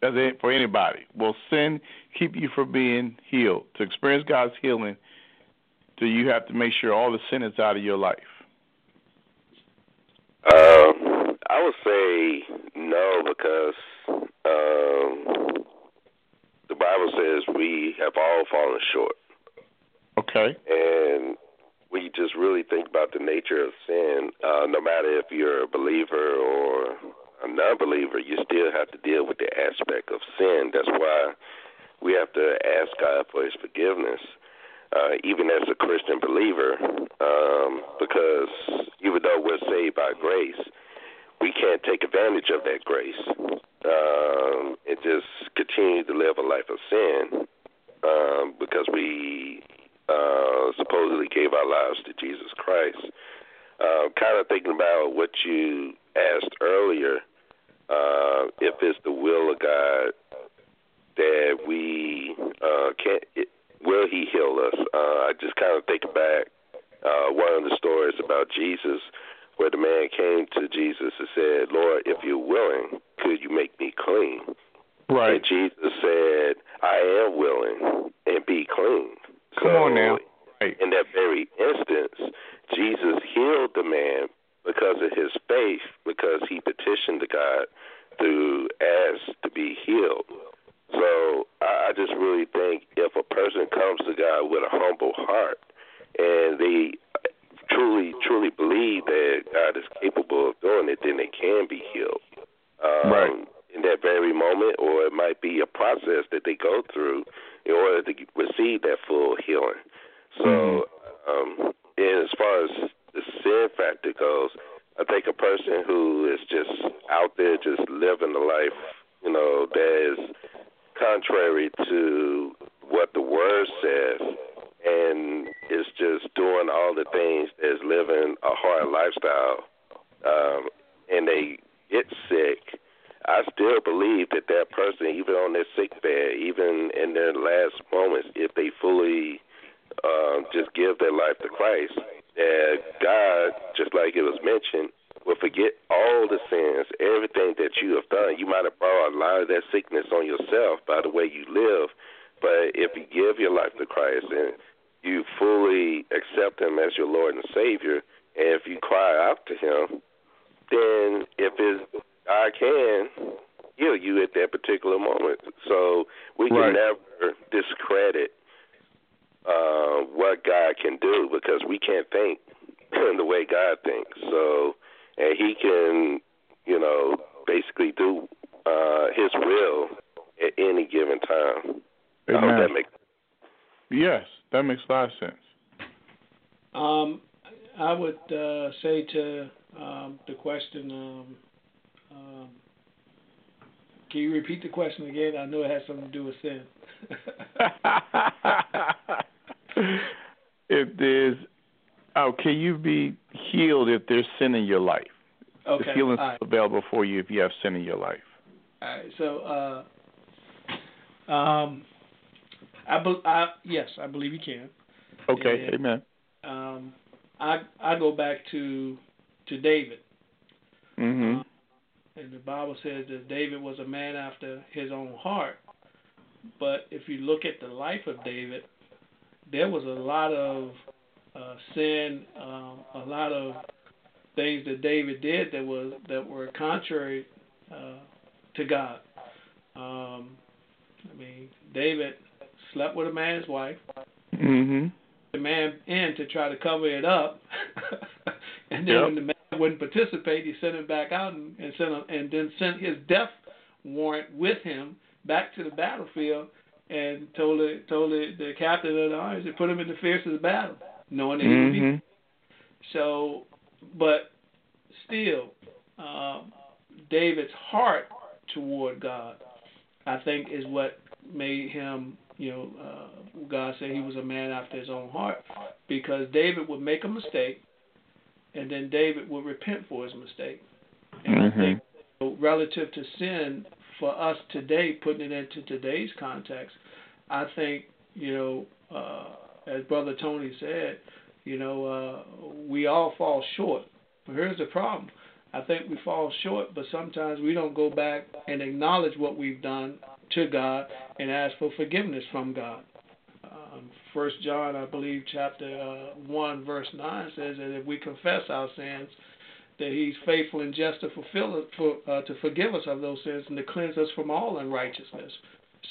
As it for anybody, will sin keep you from being healed? To experience God's healing, do you have to make sure all the sin is out of your life? Um, I would say no because um, the Bible says we have all fallen short. Okay. And we just really think about the nature of sin, uh, no matter if you're a believer or a non-believer, you still have to deal with the aspect of sin. That's why we have to ask God for His forgiveness uh, even as a Christian believer, um, because even though we're saved by grace, we can't take advantage of that grace um, and just continue to live a life of sin he can, you know, basically do uh, his will at any given time. I hope that makes Yes, that makes a lot of sense. Um, I would uh, say to um, the question, um, um, can you repeat the question again? I know it has something to do with sin. if there's Oh, can you be healed if there's sin in your life? Okay. The healing is right. available for you if you have sin in your life. All right. So, uh, um, I, be, I yes, I believe you can. Okay. And, Amen. Um, I I go back to to David. Mm-hmm. Uh, and the Bible says that David was a man after his own heart. But if you look at the life of David, there was a lot of uh, sin, um, a lot of things that David did that was that were contrary uh, to God. Um, I mean, David slept with a man's wife. Mm-hmm. The man in to try to cover it up, and then Yep. when the man wouldn't participate, he sent him back out and, and sent him, and then sent his death warrant with him back to the battlefield, and told the told the, the captain of the army to put him in the fiercest battle, knowing that he would be Mm-hmm. so, but still, um, David's heart toward God, I think, is what made him, you know, uh, God said he was a man after his own heart, because David would make a mistake, and then David would repent for his mistake. And I Mhm. think, so relative to sin, for us today, putting it into today's context, I think, you know, uh, as Brother Tony said, you know, uh, we all fall short. But here's the problem. I think we fall short, but sometimes we don't go back and acknowledge what we've done to God and ask for forgiveness from God. Um, First John, I believe, chapter uh, one, verse nine says that if we confess our sins, that He's faithful and just to fulfill it, for uh, to forgive us of those sins and to cleanse us from all unrighteousness.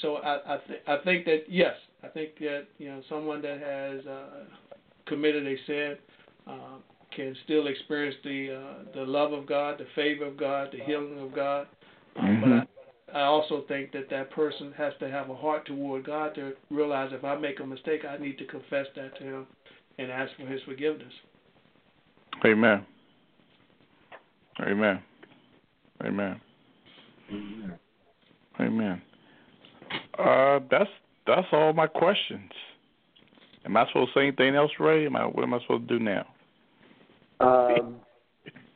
So I I, th- I think that yes, I think that you know someone that has uh, committed a sin uh, can still experience the uh, the love of God, the favor of God, the healing of God. Uh, Mhm. But I, I also think that that person has to have a heart toward God to realize if I make a mistake, I need to confess that to Him and ask for His forgiveness. Amen. Amen. Amen. Amen. Uh, that's that's all my questions. Am I supposed to say anything else, Ray? Am I, what am I supposed to do now? Um,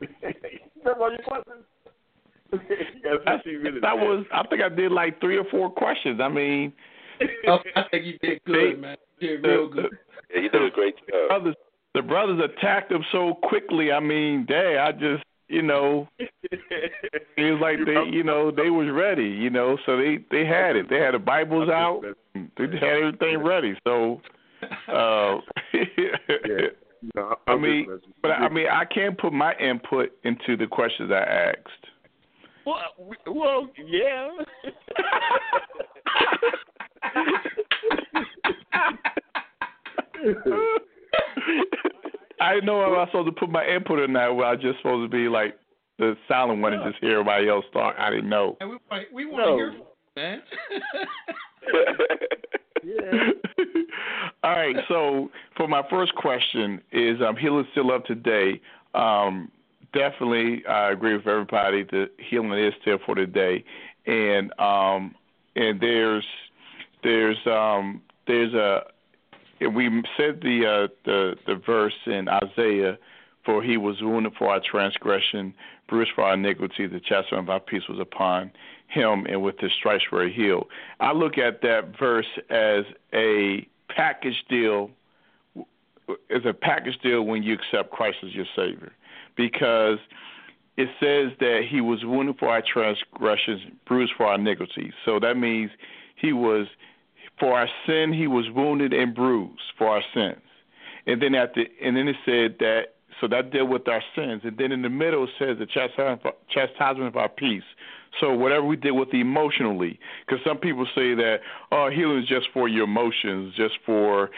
that's all your questions? you got That, 15 minutes. that man. was. I think I did like three or four questions. I mean, Oh, I think you did good, man. You did real good. Yeah, you did a great job. the brothers, the brothers attacked him so quickly. I mean, dang, I just, you know, it was like they, you know, they was ready, you know, so they they had it. They had the Bibles out. They had everything ready. So, uh, yeah. No, I mean, but I mean, I can't put my input into the questions I asked. well, well, yeah. I didn't know if I was supposed to put my input in that. Where I just supposed to be like the silent one and just hear everybody else talk. I didn't know. And we want we want No. to hear from you, man. yeah. All right. So for my first question is um, healing still up today. Um, definitely, I agree with everybody that healing is still for today, and um, and there's there's um, there's a we said the uh, the the verse in Isaiah, for he was wounded for our transgression, bruised for our iniquity, the chastisement of our peace was upon him, and with his stripes we're healed. I look at that verse as a package deal, as a package deal when you accept Christ as your Savior, because it says that he was wounded for our transgressions, bruised for our iniquities. So that means he was for our sin, he was wounded and bruised for our sins. And then at the and then it said that so that dealt with our sins. And then in the middle it says the chastisement of our peace. So whatever we did with emotionally, because some people say that oh healing is just for your emotions, just for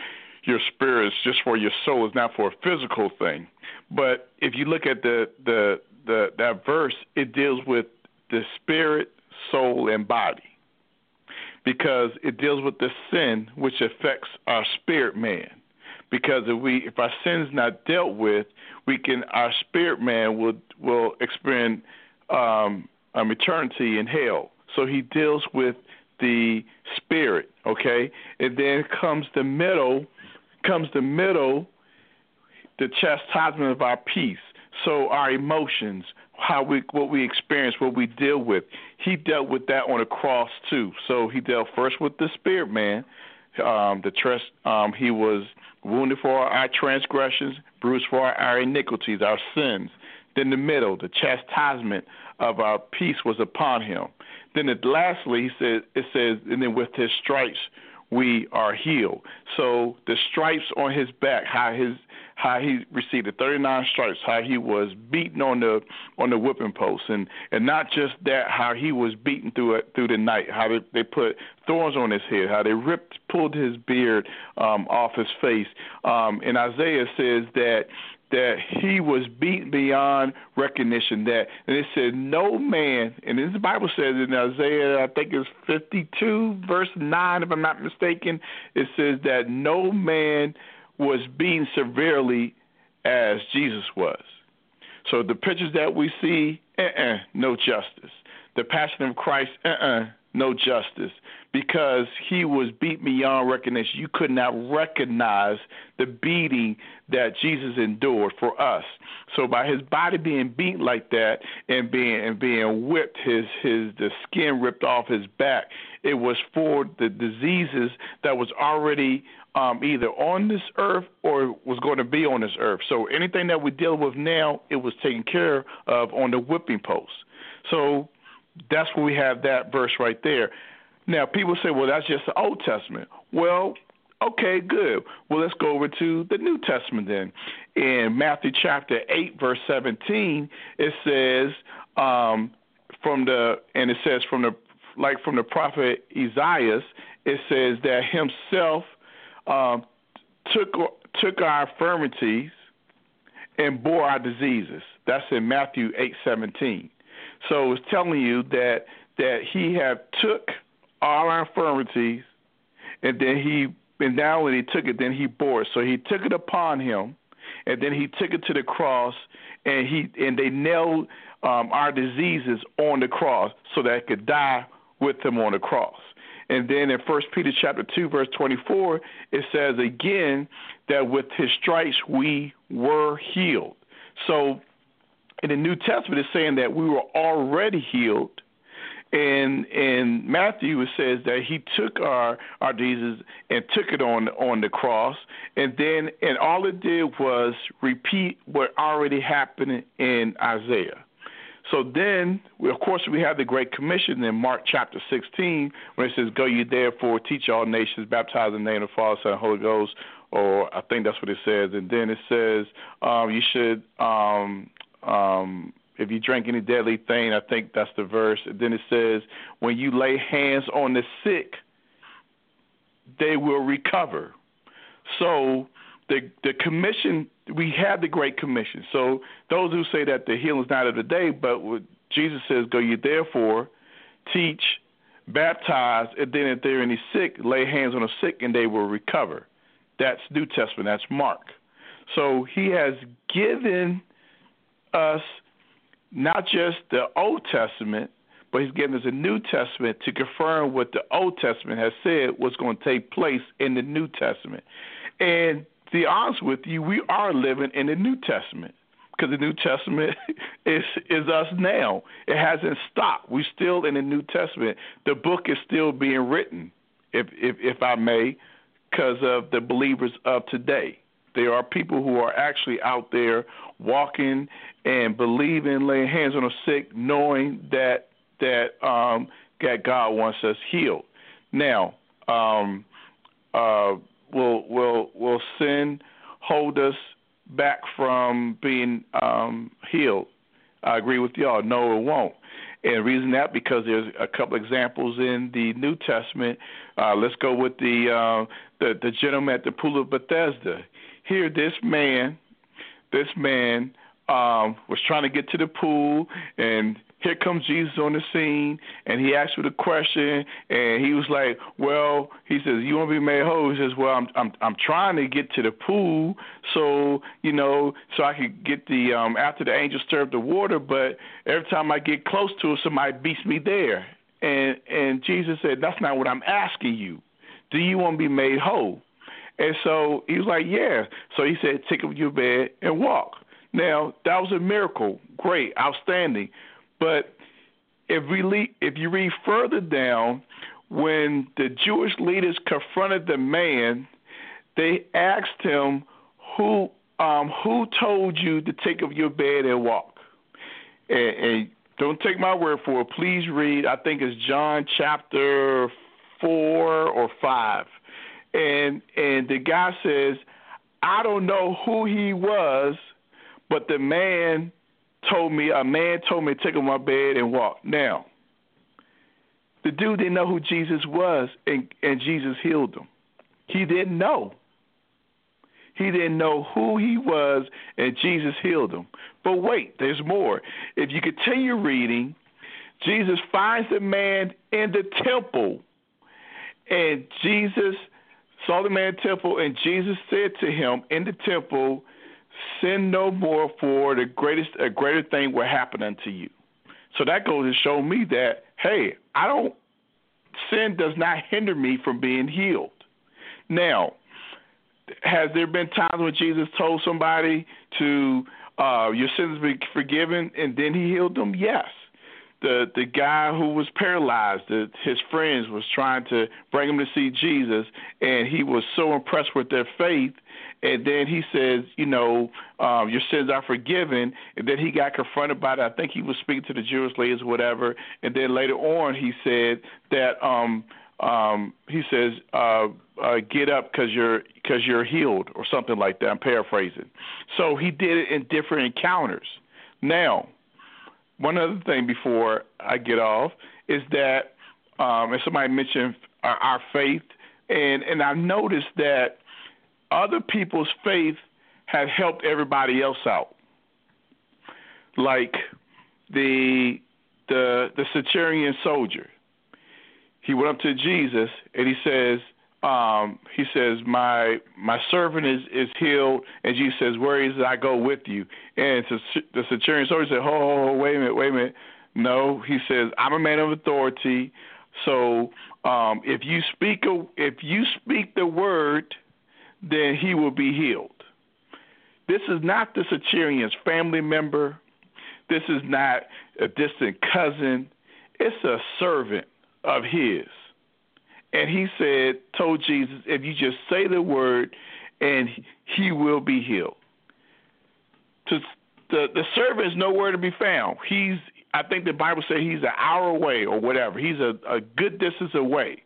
your spirits, just for your soul. It's not for a physical thing. But if you look at the the the that verse, it deals with the spirit, soul, and body because it deals with the sin which affects our spirit man. Because if we if our sin's not dealt with, we can our spirit man will will experience um, um, eternity in hell. So he deals with the spirit, okay, and then comes the middle, comes the middle, the chastisement of our peace. So our emotions, how we what we experience, what we deal with. He dealt with that on the cross too. So he dealt first with the spirit man. Um, the trust um, he was wounded for our transgressions, bruised for our iniquities, our sins. Then the middle, the chastisement of our peace was upon him. Then it, lastly, he says it says, and then with his stripes we are healed. So the stripes on his back, how his how he received the 39 stripes, how he was beaten on the on the whipping post, and and not just that, how he was beaten through it through the night, how they, they put thorns on his head, how they ripped pulled his beard um, off his face. Um, and Isaiah says that that he was beaten beyond recognition. That and it said no man, and the Bible says in Isaiah, I think it's 52 verse nine, if I'm not mistaken. It says that no man was beaten severely as Jesus was. So the pictures that we see, uh-uh, no justice. The Passion of Christ, uh-uh, no justice because he was beat beyond recognition. You could not recognize the beating that Jesus endured for us. So by his body being beat like that and being and being whipped, his his the skin ripped off his back, it was for the diseases that was already um, either on this earth or was going to be on this earth. So anything that we deal with now, it was taken care of on the whipping post. So that's where we have that verse right there. Now, people say, well, that's just the Old Testament. Well, okay, good. Well, let's go over to the New Testament then. In Matthew chapter 8, verse 17, it says, um, from the, and it says from the, like from the prophet Isaiah, it says that himself um, took took our infirmities and bore our diseases. That's in Matthew eight seventeen. So it's telling you that that he have took all our infirmities, and then he and now when he took it, then he bore it. So he took it upon him, and then he took it to the cross, and he and they nailed um, our diseases on the cross so that it could die with him on the cross. And then in First Peter chapter two verse twenty four, it says again that with his stripes we were healed. So in the New Testament, it's saying that we were already healed And in Matthew it says that he took our our diseases and took it on on the cross, and then and all it did was repeat what already happened in Isaiah. So then, we, of course, we have the Great Commission in Mark chapter 16, where it says, "Go ye therefore, teach all nations, baptize in the name of the Father, Son, and Holy Ghost." Or I think that's what it says. And then it says, um, "You should um, um, if you drink any deadly thing, I think that's the verse. And then it says, when you lay hands on the sick, they will recover. So the the commission we have the great commission. So those who say that the healing is not of the day, but what Jesus says, go ye therefore, teach, baptize, and then if they're any sick, lay hands on the sick and they will recover. That's New Testament. That's Mark. So he has given us not just the Old Testament, but he's given us a New Testament to confirm what the Old Testament has said was going to take place in the New Testament. And to be honest with you, we are living in the New Testament because the New Testament is is us now. It hasn't stopped. We're still in the New Testament. The book is still being written, if if, if I may, because of the believers of today. There are people who are actually out there walking and believing, laying hands on the sick, knowing that that um, that God wants us healed. Now, um, uh, will will will sin hold us back from being um, healed? I agree with y'all. No, it won't. And reason that because there's a couple examples in the New Testament. Uh, let's go with the, uh, the the gentleman at the pool of Bethesda. Here, this man, this man um, was trying to get to the pool, and here comes Jesus on the scene, and he asked for the question, and he was like, "Well," he says, "You want to be made whole?" He says, "Well, I'm I'm I'm trying to get to the pool, so you know, so I could get the um after the angel stirred the water, but every time I get close to it, somebody beats me there." And and Jesus said, "That's not what I'm asking you. Do you want to be made whole?" And so he was like, "Yeah." So he said, "Take up your bed and walk." Now that was a miracle, great, outstanding. But if we if you read further down, when the Jewish leaders confronted the man, they asked him, "Who um, who told you to take up your bed and walk?" And, and don't take my word for it. Please read. I think it's John chapter four or five, and and the guy says, I don't know who he was, but the man told me, a man told me to take on my bed and walk. Now, the dude didn't know who Jesus was, and, and Jesus healed him. He didn't know. He didn't know who he was, and Jesus healed him. But wait, there's more. If you continue reading, Jesus finds the man in the temple, and Jesus saw the man temple, and Jesus said to him in the temple, Sin no more, for the greatest a greater thing will happen unto you. So that goes to show me that hey, I don't sin does not hinder me from being healed. Now, has there been times when Jesus told somebody to uh, your sins be forgiven and then he healed them? Yes. The the guy who was paralyzed, the, his friends was trying to bring him to see Jesus, and he was so impressed with their faith and then he says, you know, um, your sins are forgiven. And then he got confronted by it. I think he was speaking to the Jewish leaders, whatever. And then later on, he said that um, um, he says, uh, uh, "Get up, because you're because you're healed," or something like that. I'm paraphrasing. So he did it in different encounters. Now, one other thing before I get off is that, um, and somebody mentioned our, our faith, and and I noticed that other people's faith had helped everybody else out. Like the the the centurion soldier. He went up to Jesus and he says, um, he says, My my servant is, is healed and Jesus says, Where is it I go with you? And the centurion soldier said, Ho, ho, ho, wait a minute, wait a minute. No, he says, I'm a man of authority. So um, if you speak a, if you speak the word then he will be healed. This is not the centurion's family member. This is not a distant cousin. It's a servant of his. And he said, told Jesus, if you just say the word, and he will be healed. To, the the servant is nowhere to be found. He's I think the Bible says he's an hour away or whatever. He's a, a good distance away.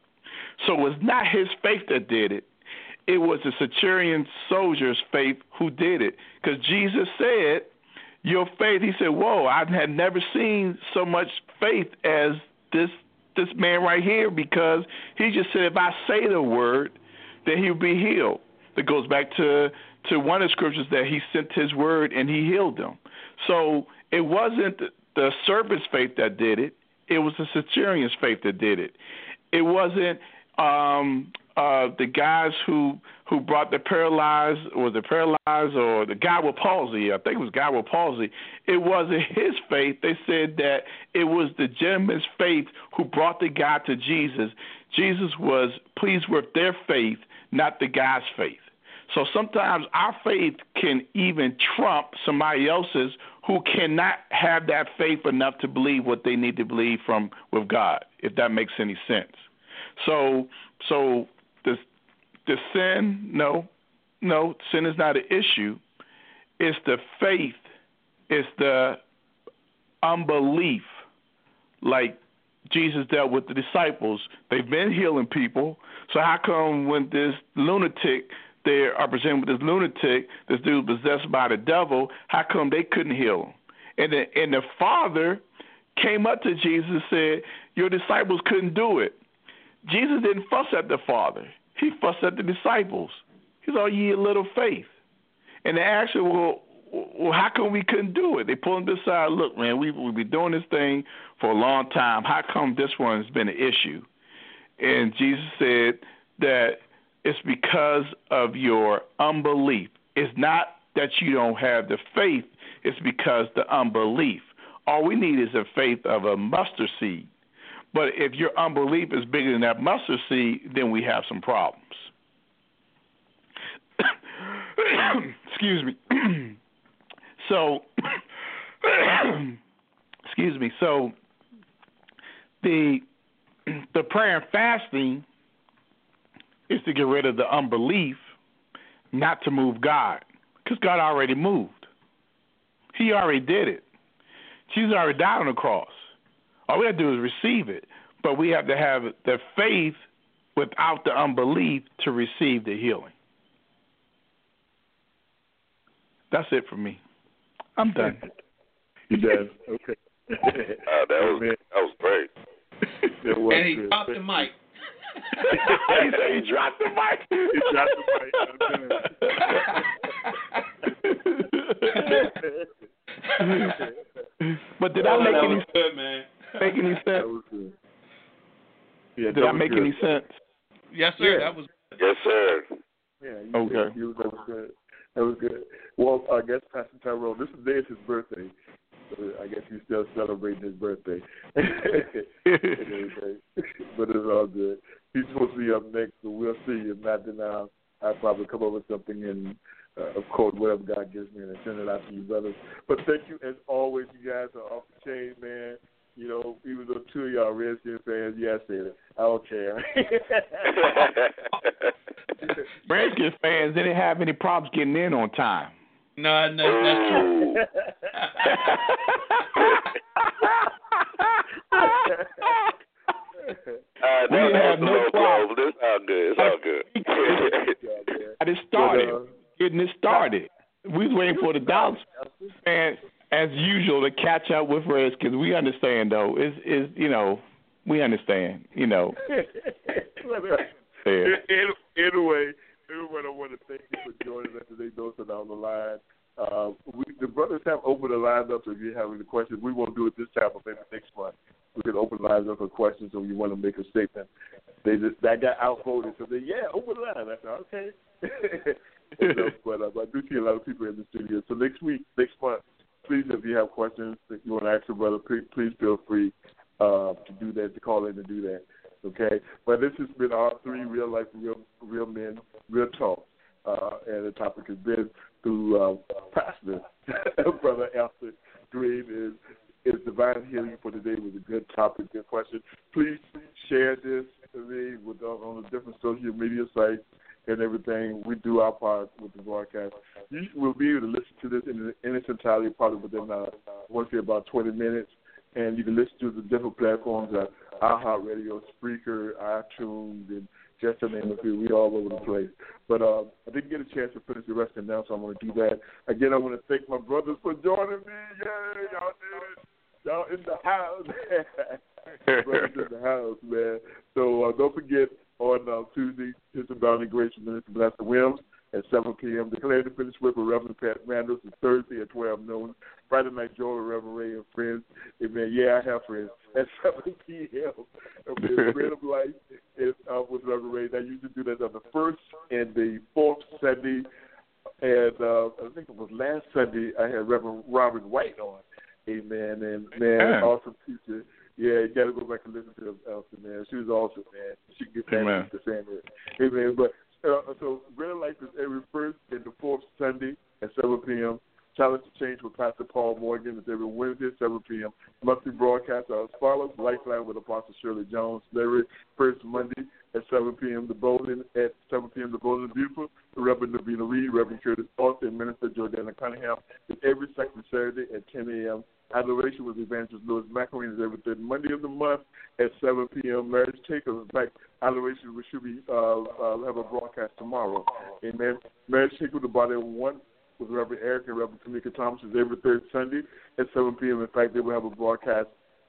So it's not his faith that did it it was the centurion soldier's faith who did it. Because Jesus said, Your faith, he said, Whoa, I had never seen so much faith as this this man right here because he just said if I say the word, then he'll be healed. That goes back to to one of the scriptures that he sent his word and he healed them. So it wasn't the servant's faith that did it; it was the centurion's faith that did it. It wasn't um, uh, the guys who who brought the paralyzed or the paralyzed or the guy with palsy. I think it was guy with palsy. It wasn't his faith. They said that it was the gentleman's faith who brought the guy to Jesus. Jesus was pleased with their faith, not the guy's faith. So sometimes our faith can even trump somebody else's who cannot have that faith enough to believe what they need to believe from with God, if that makes any sense. So so the sin, no, no, sin is not an issue. It's the faith, it's the unbelief. Like Jesus dealt with the disciples. They've been healing people. So how come when this lunatic they are presented with this lunatic, this dude possessed by the devil, how come they couldn't heal him? And the and the father came up to Jesus and said, Your disciples couldn't do it. Jesus didn't fuss at the father. He fussed at the disciples. He's all ye little faith. And they asked him, well, well, how come we couldn't do it? They pulled him aside. Look, man, we we've been doing this thing for a long time. How come this one's been an issue? And Jesus said that it's because of your unbelief. It's not that you don't have the faith. It's because the unbelief. All we need is a faith of a mustard seed. But if your unbelief is bigger than that mustard seed, then we have some problems. excuse me. so, excuse me. So, the the prayer and fasting is to get rid of the unbelief, not to move God, because God already moved. He already did it. Jesus already died on the cross. All we have to do is receive it, but we have to have the faith without the unbelief to receive the healing. That's it for me. I'm done. you done? Okay. uh, that was that was great. That was and he good. dropped the mic. he said he dropped the mic. He dropped the mic. I'm but did I make any sense, man. Make any that sense? was good. Yeah, Did that I make good. any sense? Yes, sir. Yeah. That was. Yes, sir. Yeah, you Okay. You, that was good. That was good. Well, I guess Pastor Tyrone, this is day is his birthday. So I guess he's still celebrating his birthday. But it's all good. He's supposed to be up next, so we'll see. If not, then I'll, I'll probably come up with something and, uh, of course, whatever God gives me and send it out to you, brothers. But thank you, as always. You guys are off the chain, man. You know, even though two of y'all Redskins fans, yeah, I said it. I don't care. Redskins fans didn't have any problems getting in on time. No, no, that's true. Uh, We no, have no a problem. it's all good. It's all good. I just started getting it started. We was waiting for the Dallas fans, as usual, to catch up with Redskins. We understand though. Is is you know we understand. You know. Yeah. Anyway, everyone, I want to thank you for joining us today. Those are down the line. Uh, we, the brothers have opened the lines up, so if you have any questions, we won't do it this time, but maybe next month. We can open lines up for questions, so you want to make a statement. They just that got outvoted, so they yeah, open the line. I said okay. but uh, I do see a lot of people in the studio. So next week, next month, please, if you have questions that you want to ask your brother, please, please feel free uh, to do that, to call in to do that. Okay, but this has been our three real life, real real men, real talk, uh, and the topic has been through uh, Pastor Brother Alfred Green is is divine healing for today was a good topic, good question. Please share this to me with uh, on the different social media sites and everything. We do our part with the broadcast. You will be able to listen to this in, in its entirety, probably within uh, I want to say about 20 minutes and you can listen to the different platforms at iHeartRadio, Spreaker, iTunes, and just to name a few. We all over the place. But uh, I didn't get a chance to finish the rest of now, so I'm going to do that. Again, I want to thank my brothers for joining me. Yay, y'all did it. Y'all in the house. brothers in the house, man. So uh, don't forget on uh, Tuesday, His Abounding Grace from Minister Vanester Williams at 7 p.m. Declare to finish with Reverend Pat Randall is Thursday at 12 noon. Friday night, Joel Reverend Ray and friends. Amen. Yeah, I have friends. At 7 p.m. Bread of Life is uh, with Reverend Ray. I usually do that on the first and the fourth Sunday. And uh, I think it was last Sunday I had Reverend Robert White on. Amen. And man, Yeah. awesome teacher. Yeah, you got to go back and listen to Elsa, man. She was awesome, man. She can get Amen. to family. Amen. But uh, so of Life is every first and the fourth Sunday at 7 p.m. Challenge to Change with Pastor Paul Morgan is every Wednesday at 7 p.m. Monthly broadcast are as follows. Lifeline with Apostle Shirley Jones every first Monday at 7 p.m. The Bowling at 7 p.m. The Bowling Beautiful. The Reverend Novena Reed, Reverend Curtis Alston, Minister Jordana Cunningham is every second Saturday at 10 a.m. Adoration with Evangelist Lewis McIlwain is every third Monday of the month at 7 p.m. Marriage Takeover. In fact, Adoration we should be uh, uh, have a broadcast tomorrow. Amen. Marriage Takeover, the body of one with Reverend Eric and Reverend Temeka Thompson is every third Sunday at 7 p.m. In fact, they will have a broadcast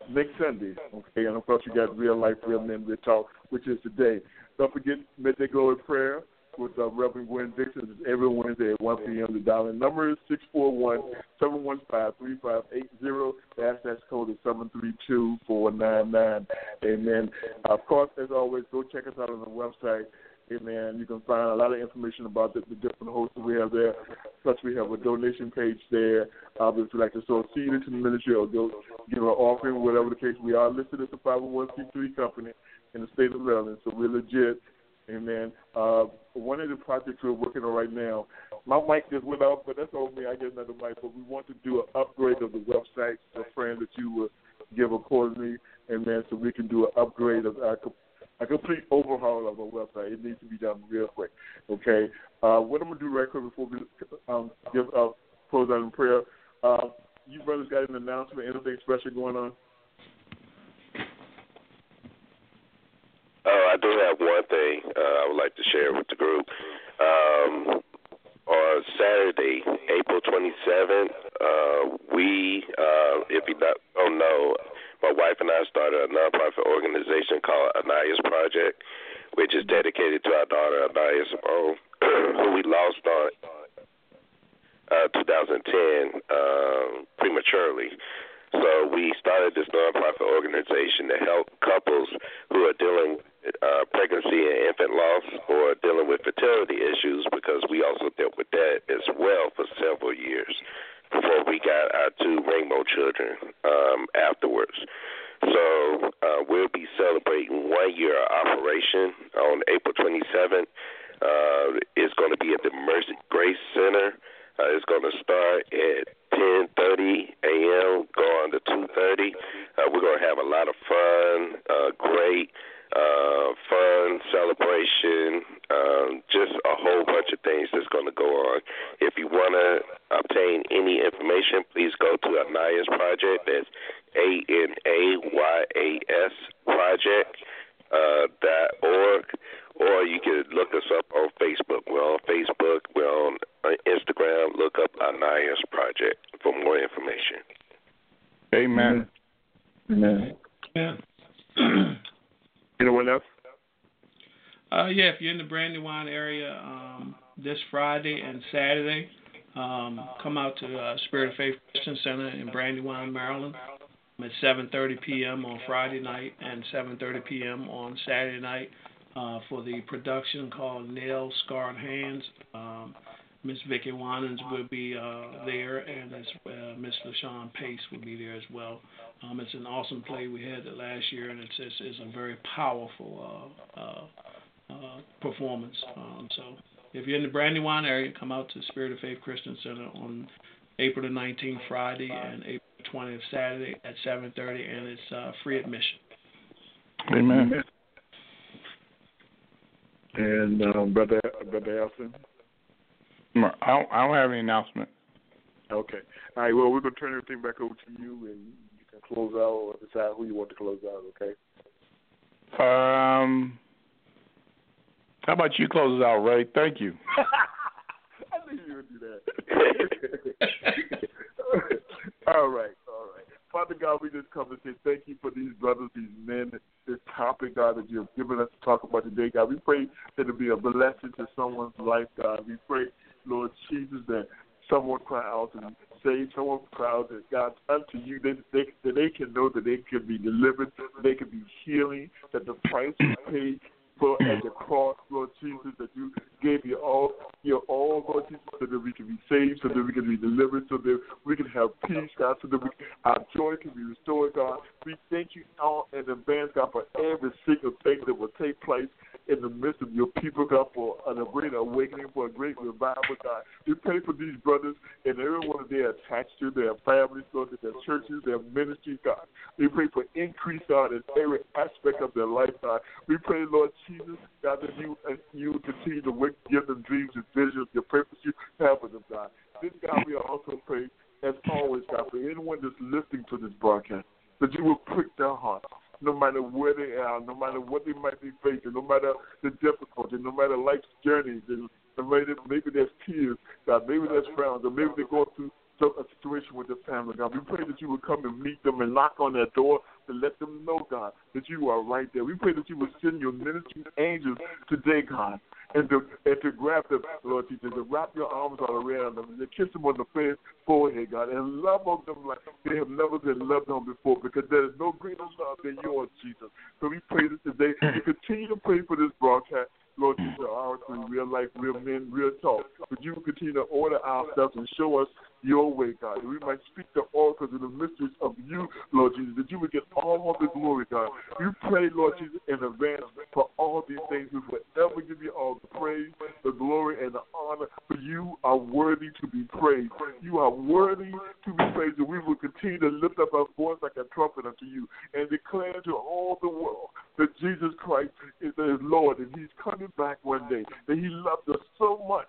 next Sunday. Okay, and of course you got Real Life, Real Men, Real Talk, which is today. Don't forget Midday Glory Prayer with uh, Reverend Gwen Dixon is every Wednesday at 1 p.m. The dialing number is 641-715-3580. The access code is 732-499. Amen. Of course, as always, go check us out on the website. Amen. You can find a lot of information about the, the different hosts that we have there. Plus, we have a donation page there. Uh, if you'd like to sow seed into the ministry or go give an offering, whatever the case, we are listed as a 501c3 company in the state of Maryland, so we're legit. Amen. Uh, one of the projects we're working on right now, my mic just went out, but that's on me. I get another mic, but we want to do an upgrade of the website. So, friend, that you will give accordingly, amen, so we can do an upgrade of a complete overhaul of our website. It needs to be done real quick. Okay. Uh, what I'm gonna do right quick before we um, give uh, close out in prayer. Uh, you brothers got an announcement? Anything special going on? Oh, I do have one thing uh, I would like to share with the group. Um, on Saturday, April 27th, uh, we, uh, if you not, don't know, my wife and I started a nonprofit organization called Anaya's Project, which is dedicated to our daughter Anaya's Simone, who we lost on uh, 2010 um, prematurely. So we started this nonprofit organization to help couples who are dealing uh, pregnancy and infant loss or dealing with fertility issues because we also dealt with that as well for several years before we got our two rainbow children um, afterwards. So uh, we'll be celebrating one year of operation on April 27th. Uh, it's going to be at the Mercy Grace Center. Uh, it's going to start at 10:30 a.m. go on to 2:30. Uh, we're going to have a lot of fun, uh, great uh, fun celebration, um, just a whole bunch of things that's going to go on. If you want to obtain any information, please go to Anayas Project. That's A N A Y A S Project uh, dot org, or you can look us up on Facebook. We're on Facebook. We're on Instagram. Look up Anayas Project for more information. Amen. Amen. Yeah. Anyone else? Uh, yeah, if you're in the Brandywine area, um, this Friday and Saturday, um, come out to uh, Spirit of Faith Christian Center in Brandywine, Maryland. At 7:30 p.m. on Friday night and 7:30 p.m. on Saturday night uh, for the production called Nails Scarred Hands. Um, Miss Vickie Winans will be uh, there, and as uh, Miss LaShun Pace will be there as well. Um, it's an awesome play. We had it last year, and it's it's, it's a very powerful uh, uh, uh, performance. Um, so if you're in the Brandywine area, come out to Spirit of Faith Christian Center on April the 19th, Friday, and April 20th, Saturday at 7:30, and it's uh, free admission. Amen. And um, brother, brother Elston. I don't, I don't have any announcement. Okay. All right. Well, we're gonna turn everything back over to you, and you can close out or decide who you want to close out. Okay. Um, how about you close us out, Ray? Thank you. I knew you would do that. all right, all right. Father God, we just come and say thank you for these brothers, these men, this topic, God, that you have given us to talk about today, God. We pray that it will be a blessing to someone's life, God. We pray, Lord Jesus, that someone cry out and say, someone cry out that God unto you, that they, that they can know that they can be delivered, that they can be healing, that the price was paid for at the cross, Lord Jesus, that you gave your all, your all, Lord Jesus, so that we can be saved, so that we can be delivered, so that we can have peace, God, so that we, our joy can be restored, God. We thank you all in advance, God, for every single thing that will take place in the midst of your people, God, for a great awakening, for a great revival, God. We pray for these brothers and everyone they are attached to, their families, Lord, their churches, their ministries, God. We pray for increase, God, in every aspect of their life, God. We pray, Lord Jesus, God, that you you continue to work, give them dreams and visions, your purpose you have for them, God. This God, we also pray, as always, God, for anyone that's listening to this broadcast, that you will prick their hearts no matter where they are, no matter what they might be facing, no matter the difficulty, no matter life's journeys, and maybe, maybe there's tears, God, maybe there's frowns, or maybe they're going through a situation with their family, God. We pray that you would come and meet them and knock on their door to let them know, God, that you are right there. We pray that you would send your ministering angels today, God, and to and to grab them, Lord Jesus, to wrap your arms all around them, and to kiss them on the face, forehead, God, and love on them like they have never been loved on before, because there is no greater love than yours, Jesus. So we pray this today. We continue to pray for this broadcast. Lord Jesus, our real life, real men, real talk. But you continue to order our steps and show us your way, God. That we might speak the oracles and the mysteries of you, Lord Jesus, that you would get all of the glory, God. We pray, Lord Jesus, in advance for all these things. We forever give you all the praise, the glory, and the honor, for you are worthy to be praised. You are worthy to be praised, and we will continue to lift up our voice like a trumpet unto you and declare to all the world that Jesus Christ is his Lord, and he's coming back one day, that he loved us so much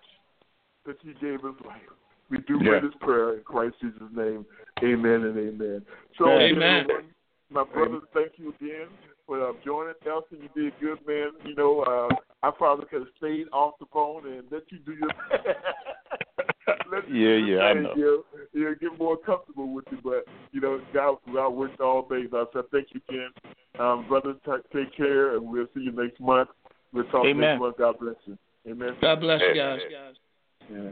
that he gave his life. We do Yeah. pray this prayer in Christ Jesus' name. Amen and amen. So, Amen. everyone, my brothers, thank you again for uh, joining. Nelson, you did good, man. You know, uh, I probably could have stayed off the phone and let you do your. let you Yeah, yeah, I know. yo. you know, get more comfortable with you. But you know, God, God works all things. I said thank you again, um, brother. T- take care, and we'll see you next month. We'll talk Amen. next month. God bless you. Amen. God bless you guys. Yeah.